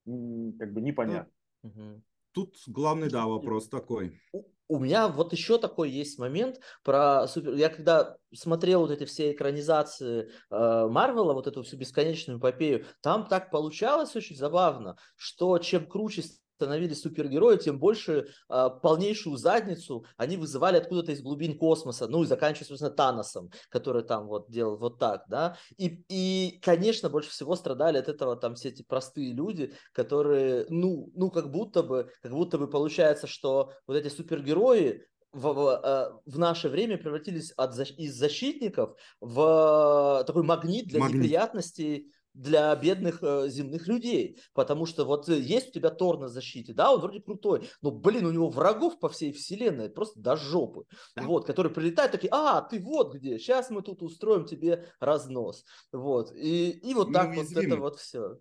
как бы непонятно. Угу. Тут главный, да, вопрос такой. У меня вот еще такой есть момент про супер. Я когда смотрел вот эти все экранизации э, Марвела, вот эту всю бесконечную эпопею, там так получалось очень забавно, что чем круче становились супергерои, тем больше э, полнейшую задницу они вызывали откуда-то из глубин космоса, ну и заканчивая, собственно, Таносом, который там вот делал вот так, да, и, и, конечно, больше всего страдали от этого там все эти простые люди, которые, ну, ну, как будто бы, как будто бы получается, что вот эти супергерои, в, в, э, в наше время превратились от, из защитников в такой магнит для магнит. неприятностей для бедных э, земных людей. Потому что вот э, есть у тебя Тор на защите, да, он вроде крутой, но, блин, у него врагов по всей вселенной просто до жопы. Да. Вот, которые прилетают такие, а, ты вот где, сейчас мы тут устроим тебе разнос. Вот, и, и вот так вот это вот все.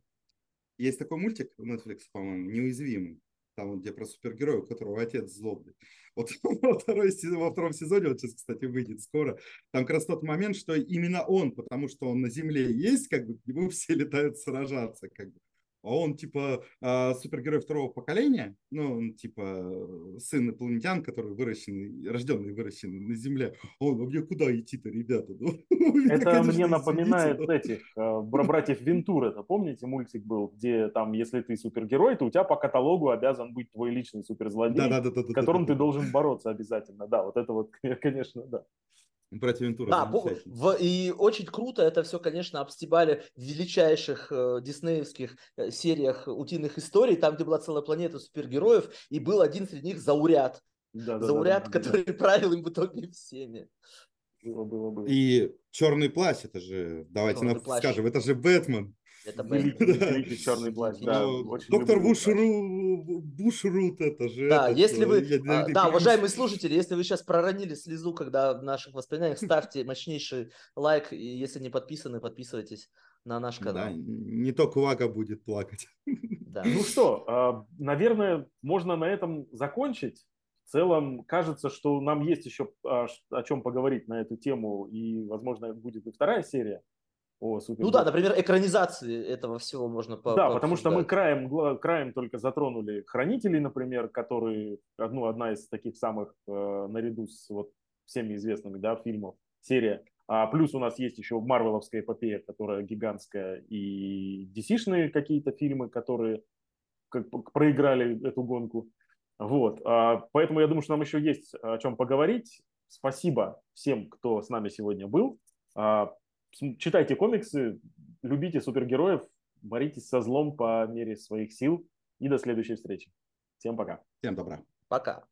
Есть такой мультик в Netflix, по-моему, «Неуязвимый» там, где про супергероя, у которого отец злобный. Вот во, второй, во втором сезоне, вот сейчас, кстати, выйдет скоро, там как раз тот момент, что именно он, потому что он на Земле есть, как бы к нему все летают сражаться, как бы он типа э, супергерой второго поколения, ну, он типа сын инопланетян, который выращен, рожденный и выращен на Земле. А он, а мне куда идти-то, ребята? Ну, это мне напоминает этих э, братьев Вентур, это помните, мультик был, где там, если ты супергерой, то у тебя по каталогу обязан быть твой личный суперзлодей, да, да, да, да, с которым да, да, ты да. должин бороться обязательно. Да, вот это вот, конечно, да. Братья Вентура. Да, в, и очень круто это все, конечно, обстебали в величайших э, диснеевских э, сериях утиных историй, там, где была целая планета супергероев, и был один среди них Зауряд. Да, да, Зауряд, да, да, который да. правил им в итоге всеми. Было, было, было. И черный плащ, это же, давайте нам скажем, это же Бэтмен. Это черный плащ, да. Доктор Бушрут, Бушрут это же. Да, если вы, а, да, уважаемые слушатели, если вы сейчас проронили слезу, когда в наших воспоминаниях, ставьте мощнейший лайк, и если не подписаны, подписывайтесь на наш канал. Да, не только Вага будет плакать. Да. Ну что, а, наверное, можно на этом закончить. В целом, кажется, что нам есть еще а, о чем поговорить на эту тему, и, возможно, будет и вторая серия о супер. Ну да, например, экранизации этого всего можно по Да, потому что мы краем, краем только затронули хранителей, например, которые, ну, одна из таких самых, э, наряду с вот всеми известными, да, фильмов, серия. А плюс у нас есть еще Марвеловская эпопея, которая гигантская, и DC-шные какие-то фильмы, которые как проиграли эту гонку. Вот. А, поэтому я думаю, что нам еще есть о чем поговорить. Спасибо всем, кто с нами сегодня был. Читайте комиксы, любите супергероев, боритесь со злом по мере своих сил. И до следующей встречи. Всем пока. Всем добра. Пока.